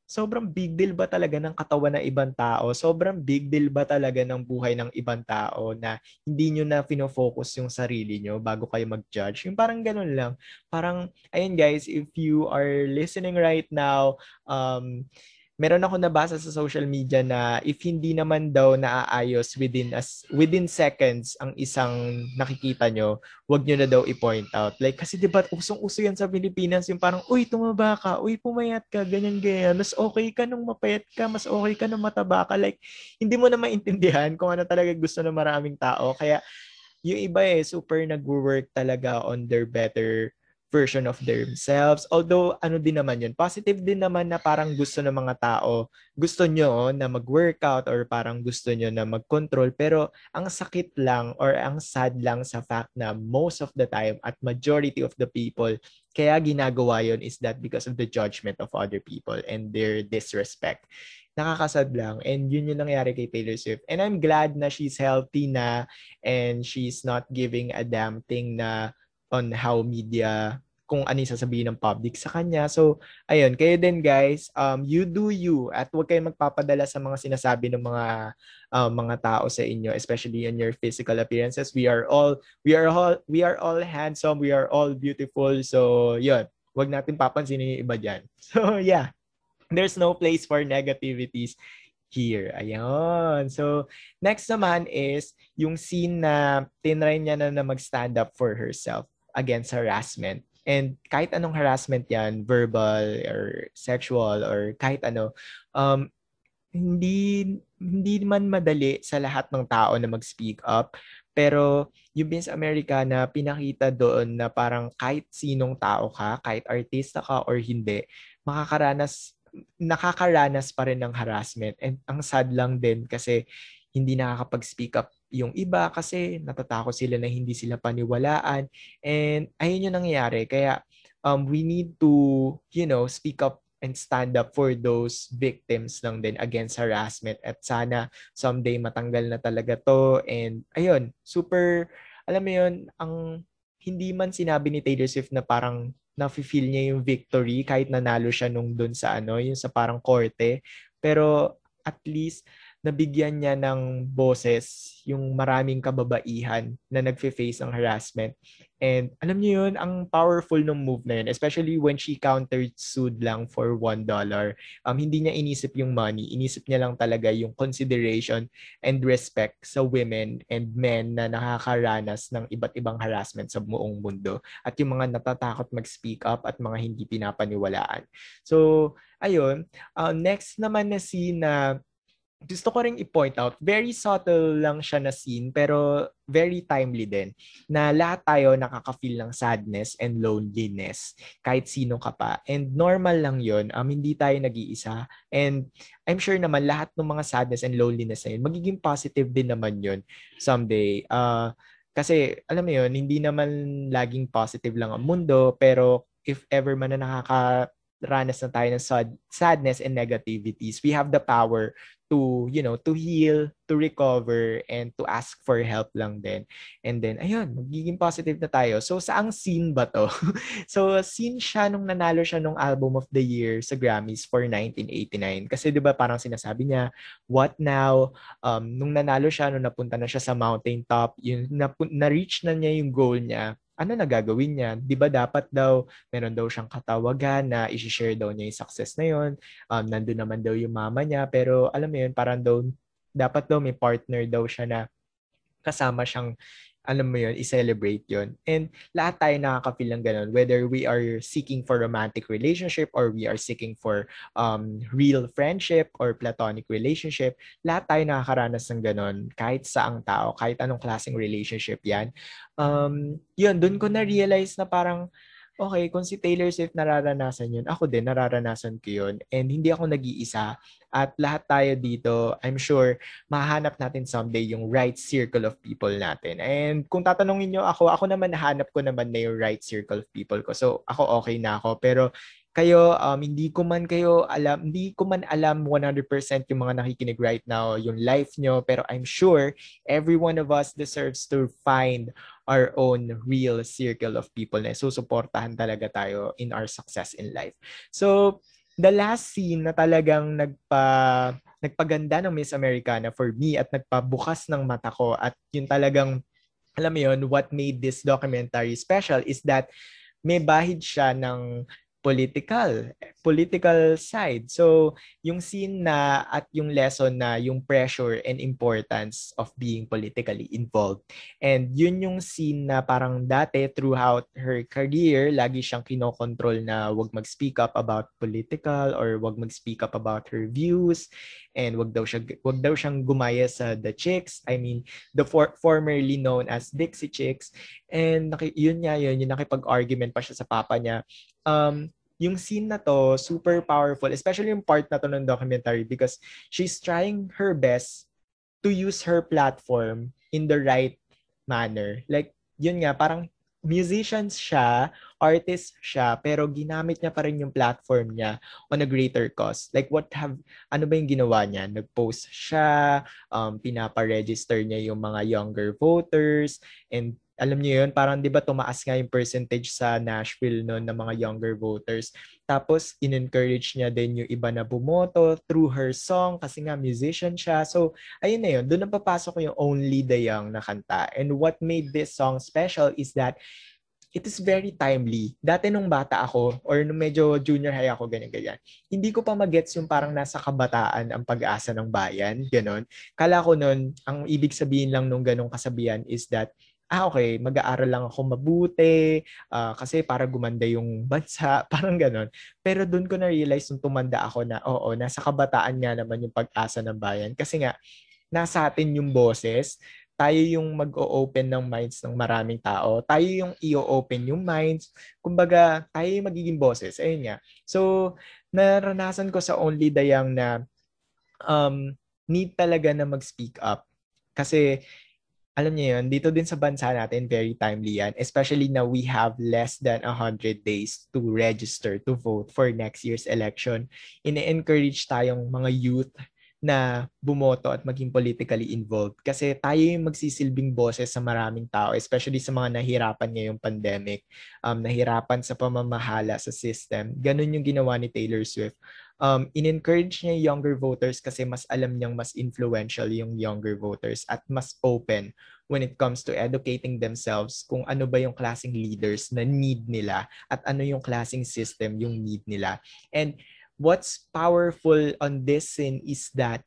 sobrang big deal ba talaga ng katawan ng ibang tao? Sobrang big deal ba talaga ng buhay ng ibang tao na hindi nyo na fino-focus yung sarili nyo bago kayo mag-judge? Yung parang ganun lang. Parang, ayun guys, if you are listening right now, um, meron ako nabasa sa social media na if hindi naman daw naaayos within as within seconds ang isang nakikita nyo, wag nyo na daw i-point out. Like kasi 'di usong-uso yan sa Pilipinas yung parang uy tumaba ka, uy pumayat ka, ganyan ganyan. Mas okay ka nung mapayat ka, mas okay ka nung mataba ka. Like hindi mo na maintindihan kung ano talaga gusto ng maraming tao. Kaya yung iba eh super nag-work talaga on their better version of themselves. Although, ano din naman yun, positive din naman na parang gusto ng mga tao, gusto nyo na mag-workout or parang gusto nyo na mag-control. Pero ang sakit lang or ang sad lang sa fact na most of the time at majority of the people, kaya ginagawa yun is that because of the judgment of other people and their disrespect nakakasad lang. And yun yung nangyari kay Taylor Swift. And I'm glad na she's healthy na and she's not giving a damn thing na on how media kung ano yung sasabihin ng public sa kanya. So, ayun, kayo din guys, um, you do you at huwag kayong magpapadala sa mga sinasabi ng mga uh, mga tao sa inyo, especially in your physical appearances. We are all we are all we are all handsome, we are all beautiful. So, yun, huwag natin papansinin yung iba diyan. So, yeah. There's no place for negativities here. Ayun. So, next naman is yung scene na tinry niya na, na mag-stand up for herself against harassment. And kahit anong harassment yan, verbal or sexual or kahit ano, um, hindi hindi man madali sa lahat ng tao na mag-speak up. Pero yung Miss America na pinakita doon na parang kahit sinong tao ka, kahit artista ka or hindi, makakaranas nakakaranas pa rin ng harassment. And ang sad lang din kasi hindi nakakapag-speak up yung iba kasi natatakot sila na hindi sila paniwalaan. And ayun yung nangyayari. Kaya um, we need to, you know, speak up and stand up for those victims lang din against harassment at sana someday matanggal na talaga to and ayun super alam mo yun ang hindi man sinabi ni Taylor Swift na parang nafe-feel niya yung victory kahit nanalo siya nung dun sa ano yung sa parang korte pero at least nabigyan niya ng boses yung maraming kababaihan na nagfe-face ng harassment. And alam niyo yun, ang powerful ng move na yun, especially when she countered sued lang for $1. Um, hindi niya inisip yung money, inisip niya lang talaga yung consideration and respect sa women and men na nakakaranas ng iba't ibang harassment sa buong mundo at yung mga natatakot mag-speak up at mga hindi pinapaniwalaan. So, ayun. Uh, next naman na scene na gusto ko ring i-point out, very subtle lang siya na scene pero very timely din na lahat tayo nakaka-feel ng sadness and loneliness kahit sino ka pa. And normal lang yun. Um, hindi tayo nag-iisa. And I'm sure naman lahat ng mga sadness and loneliness na yun, magiging positive din naman yun someday. Uh, kasi alam mo yun, hindi naman laging positive lang ang mundo pero if ever man na nakaka ranas na tayo ng sad- sadness and negativities, we have the power to, you know, to heal, to recover, and to ask for help lang din. And then, ayun, magiging positive na tayo. So, saang scene ba to? so, scene siya nung nanalo siya nung Album of the Year sa Grammys for 1989. Kasi, di ba, parang sinasabi niya, what now? Um, nung nanalo siya, nung napunta na siya sa mountain top, yun, na, na-reach na niya yung goal niya, ano na gagawin niya? 'Di ba dapat daw meron daw siyang katawagan na i-share daw niya yung success na yon. Um nandoon naman daw yung mama niya pero alam mo yun parang daw dapat daw may partner daw siya na kasama siyang alam mo yun, i-celebrate yun. And lahat tayo nakaka-feel ng ganun, whether we are seeking for romantic relationship or we are seeking for um, real friendship or platonic relationship, lahat tayo nakakaranas ng ganun, kahit saang tao, kahit anong klaseng relationship yan. Um, yun, dun ko na-realize na parang, okay, kung si Taylor Swift nararanasan yun, ako din, nararanasan ko yun. And hindi ako nag-iisa. At lahat tayo dito, I'm sure, mahanap natin someday yung right circle of people natin. And kung tatanungin nyo ako, ako naman nahanap ko naman na yung right circle of people ko. So, ako okay na ako. Pero kayo, um, hindi ko man kayo alam, hindi ko man alam 100% yung mga nakikinig right now, yung life nyo, pero I'm sure every one of us deserves to find our own real circle of people na susuportahan talaga tayo in our success in life. So, the last scene na talagang nagpa nagpaganda ng Miss Americana for me at nagpabukas ng mata ko at yun talagang alam mo yun, what made this documentary special is that may bahid siya ng political political side. So, yung scene na at yung lesson na yung pressure and importance of being politically involved. And yun yung scene na parang dati throughout her career, lagi siyang kinokontrol na wag mag-speak up about political or wag mag-speak up about her views and wag daw siya wag daw siyang gumaya sa The Chicks. I mean, the for, formerly known as Dixie Chicks. And naki, yun nga yun, yung nakipag-argument pa siya sa papa niya. Um, yung scene na to, super powerful, especially yung part na to ng documentary because she's trying her best to use her platform in the right manner. Like, yun nga, parang musicians siya, artist siya, pero ginamit niya pa rin yung platform niya on a greater cause. Like what have, ano ba yung ginawa niya? Nag-post siya, um, pinapa-register niya yung mga younger voters, and alam niyo yun, parang 'di ba tumaas nga yung percentage sa Nashville noon ng mga younger voters. Tapos in-encourage niya din yung iba na bumoto through her song kasi nga musician siya. So ayun na yun, doon na papasok yung Only the Young na kanta. And what made this song special is that it is very timely. Dati nung bata ako, or nung medyo junior high ako, ganyan-ganyan, hindi ko pa magets yung parang nasa kabataan ang pag-asa ng bayan, ganon. Kala ko nun, ang ibig sabihin lang nung ganong kasabihan is that ah okay, mag-aaral lang ako mabuti uh, kasi para gumanda yung bansa, parang ganon. Pero doon ko na-realize nung tumanda ako na oo, nasa kabataan nga naman yung pag-asa ng bayan. Kasi nga, nasa atin yung boses, tayo yung mag-o-open ng minds ng maraming tao. Tayo yung i-open yung minds. Kumbaga, tayo yung magiging boses. Ayun nga. So, naranasan ko sa Only Young na um, need talaga na mag-speak up. Kasi alam niyo yun, dito din sa bansa natin, very timely yan. Especially na we have less than 100 days to register to vote for next year's election. Ine-encourage tayong mga youth na bumoto at maging politically involved. Kasi tayo yung magsisilbing boses sa maraming tao, especially sa mga nahirapan ngayong pandemic, um, nahirapan sa pamamahala sa system. Ganun yung ginawa ni Taylor Swift. Um, in-encourage niya younger voters kasi mas alam niyang mas influential yung younger voters at mas open when it comes to educating themselves kung ano ba yung klaseng leaders na need nila at ano yung klaseng system yung need nila. And what's powerful on this scene is that,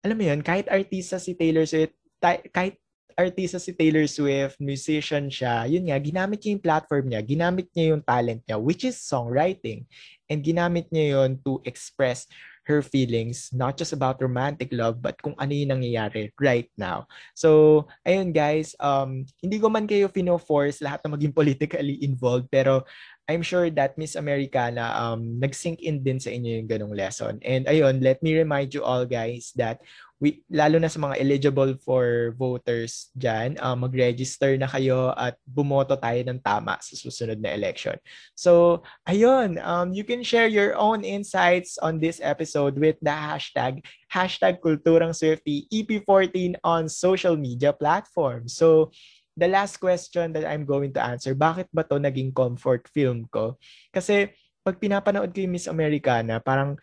alam mo yun, kahit artista si Taylor Swift, kahit artista si Taylor Swift, musician siya, yun nga, ginamit niya yung platform niya, ginamit niya yung talent niya, which is songwriting. And ginamit niya yun to express her feelings, not just about romantic love, but kung ano yung nangyayari right now. So, ayun guys, um, hindi ko man kayo fino-force lahat na maging politically involved, pero I'm sure that Miss Americana um nag-sink in din sa inyo yung ganong lesson. And ayun, let me remind you all guys that we lalo na sa mga eligible for voters diyan, uh, mag-register na kayo at bumoto tayo ng tama sa susunod na election. So, ayun, um you can share your own insights on this episode with the hashtag hashtag Kulturang Swifty EP14 on social media platforms. So, the last question that I'm going to answer, bakit ba to naging comfort film ko? Kasi pag pinapanood ko yung Miss Americana, parang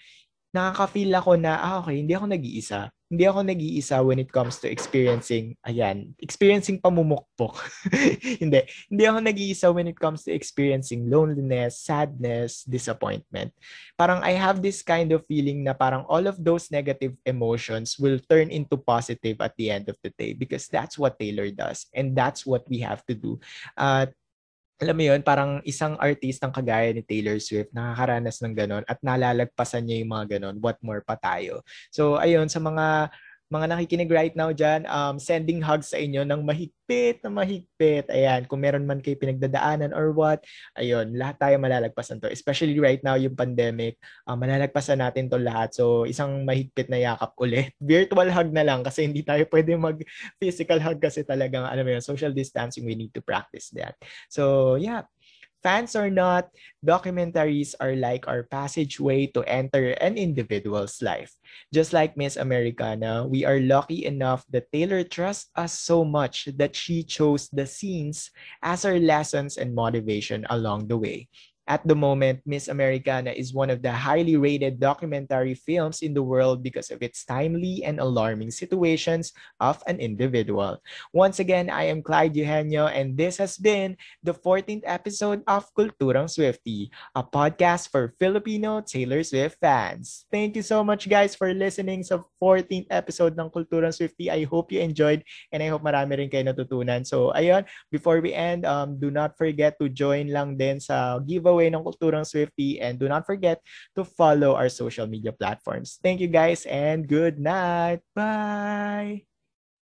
nakaka-feel ako na, ah, okay, hindi ako nag-iisa. Hindi ako nag-iisa when it comes to experiencing, ayan, experiencing pamumukpok. hindi. Hindi ako nag-iisa when it comes to experiencing loneliness, sadness, disappointment. Parang I have this kind of feeling na parang all of those negative emotions will turn into positive at the end of the day because that's what Taylor does and that's what we have to do. At uh, alam mo yun, parang isang artist ng kagaya ni Taylor Swift, nakakaranas ng ganon at nalalagpasan niya yung mga ganon, what more pa tayo. So, ayun, sa mga mga nakikinig right now dyan, um, sending hugs sa inyo ng mahigpit na mahigpit. Ayan, kung meron man kayo pinagdadaanan or what, ayun, lahat tayo malalagpasan to. Especially right now, yung pandemic, um, malalagpasan natin to lahat. So, isang mahigpit na yakap ulit. Virtual hug na lang kasi hindi tayo pwede mag-physical hug kasi talagang, alam mo yun, social distancing, we need to practice that. So, yeah, Fans or not, documentaries are like our passageway to enter an individual's life. Just like Miss Americana, we are lucky enough that Taylor trusts us so much that she chose the scenes as our lessons and motivation along the way. At the moment, Miss Americana is one of the highly rated documentary films in the world because of its timely and alarming situations of an individual. Once again, I am Clyde Eugenio, and this has been the 14th episode of Kulturang Swifty, a podcast for Filipino Taylor Swift fans. Thank you so much guys for listening sa 14th episode ng Kulturang Swifty. I hope you enjoyed and I hope marami rin kayo natutunan. So ayun, before we end, um, do not forget to join lang din sa giveaway ng Kulturang Swifty and do not forget to follow our social media platforms. Thank you guys and good night. Bye!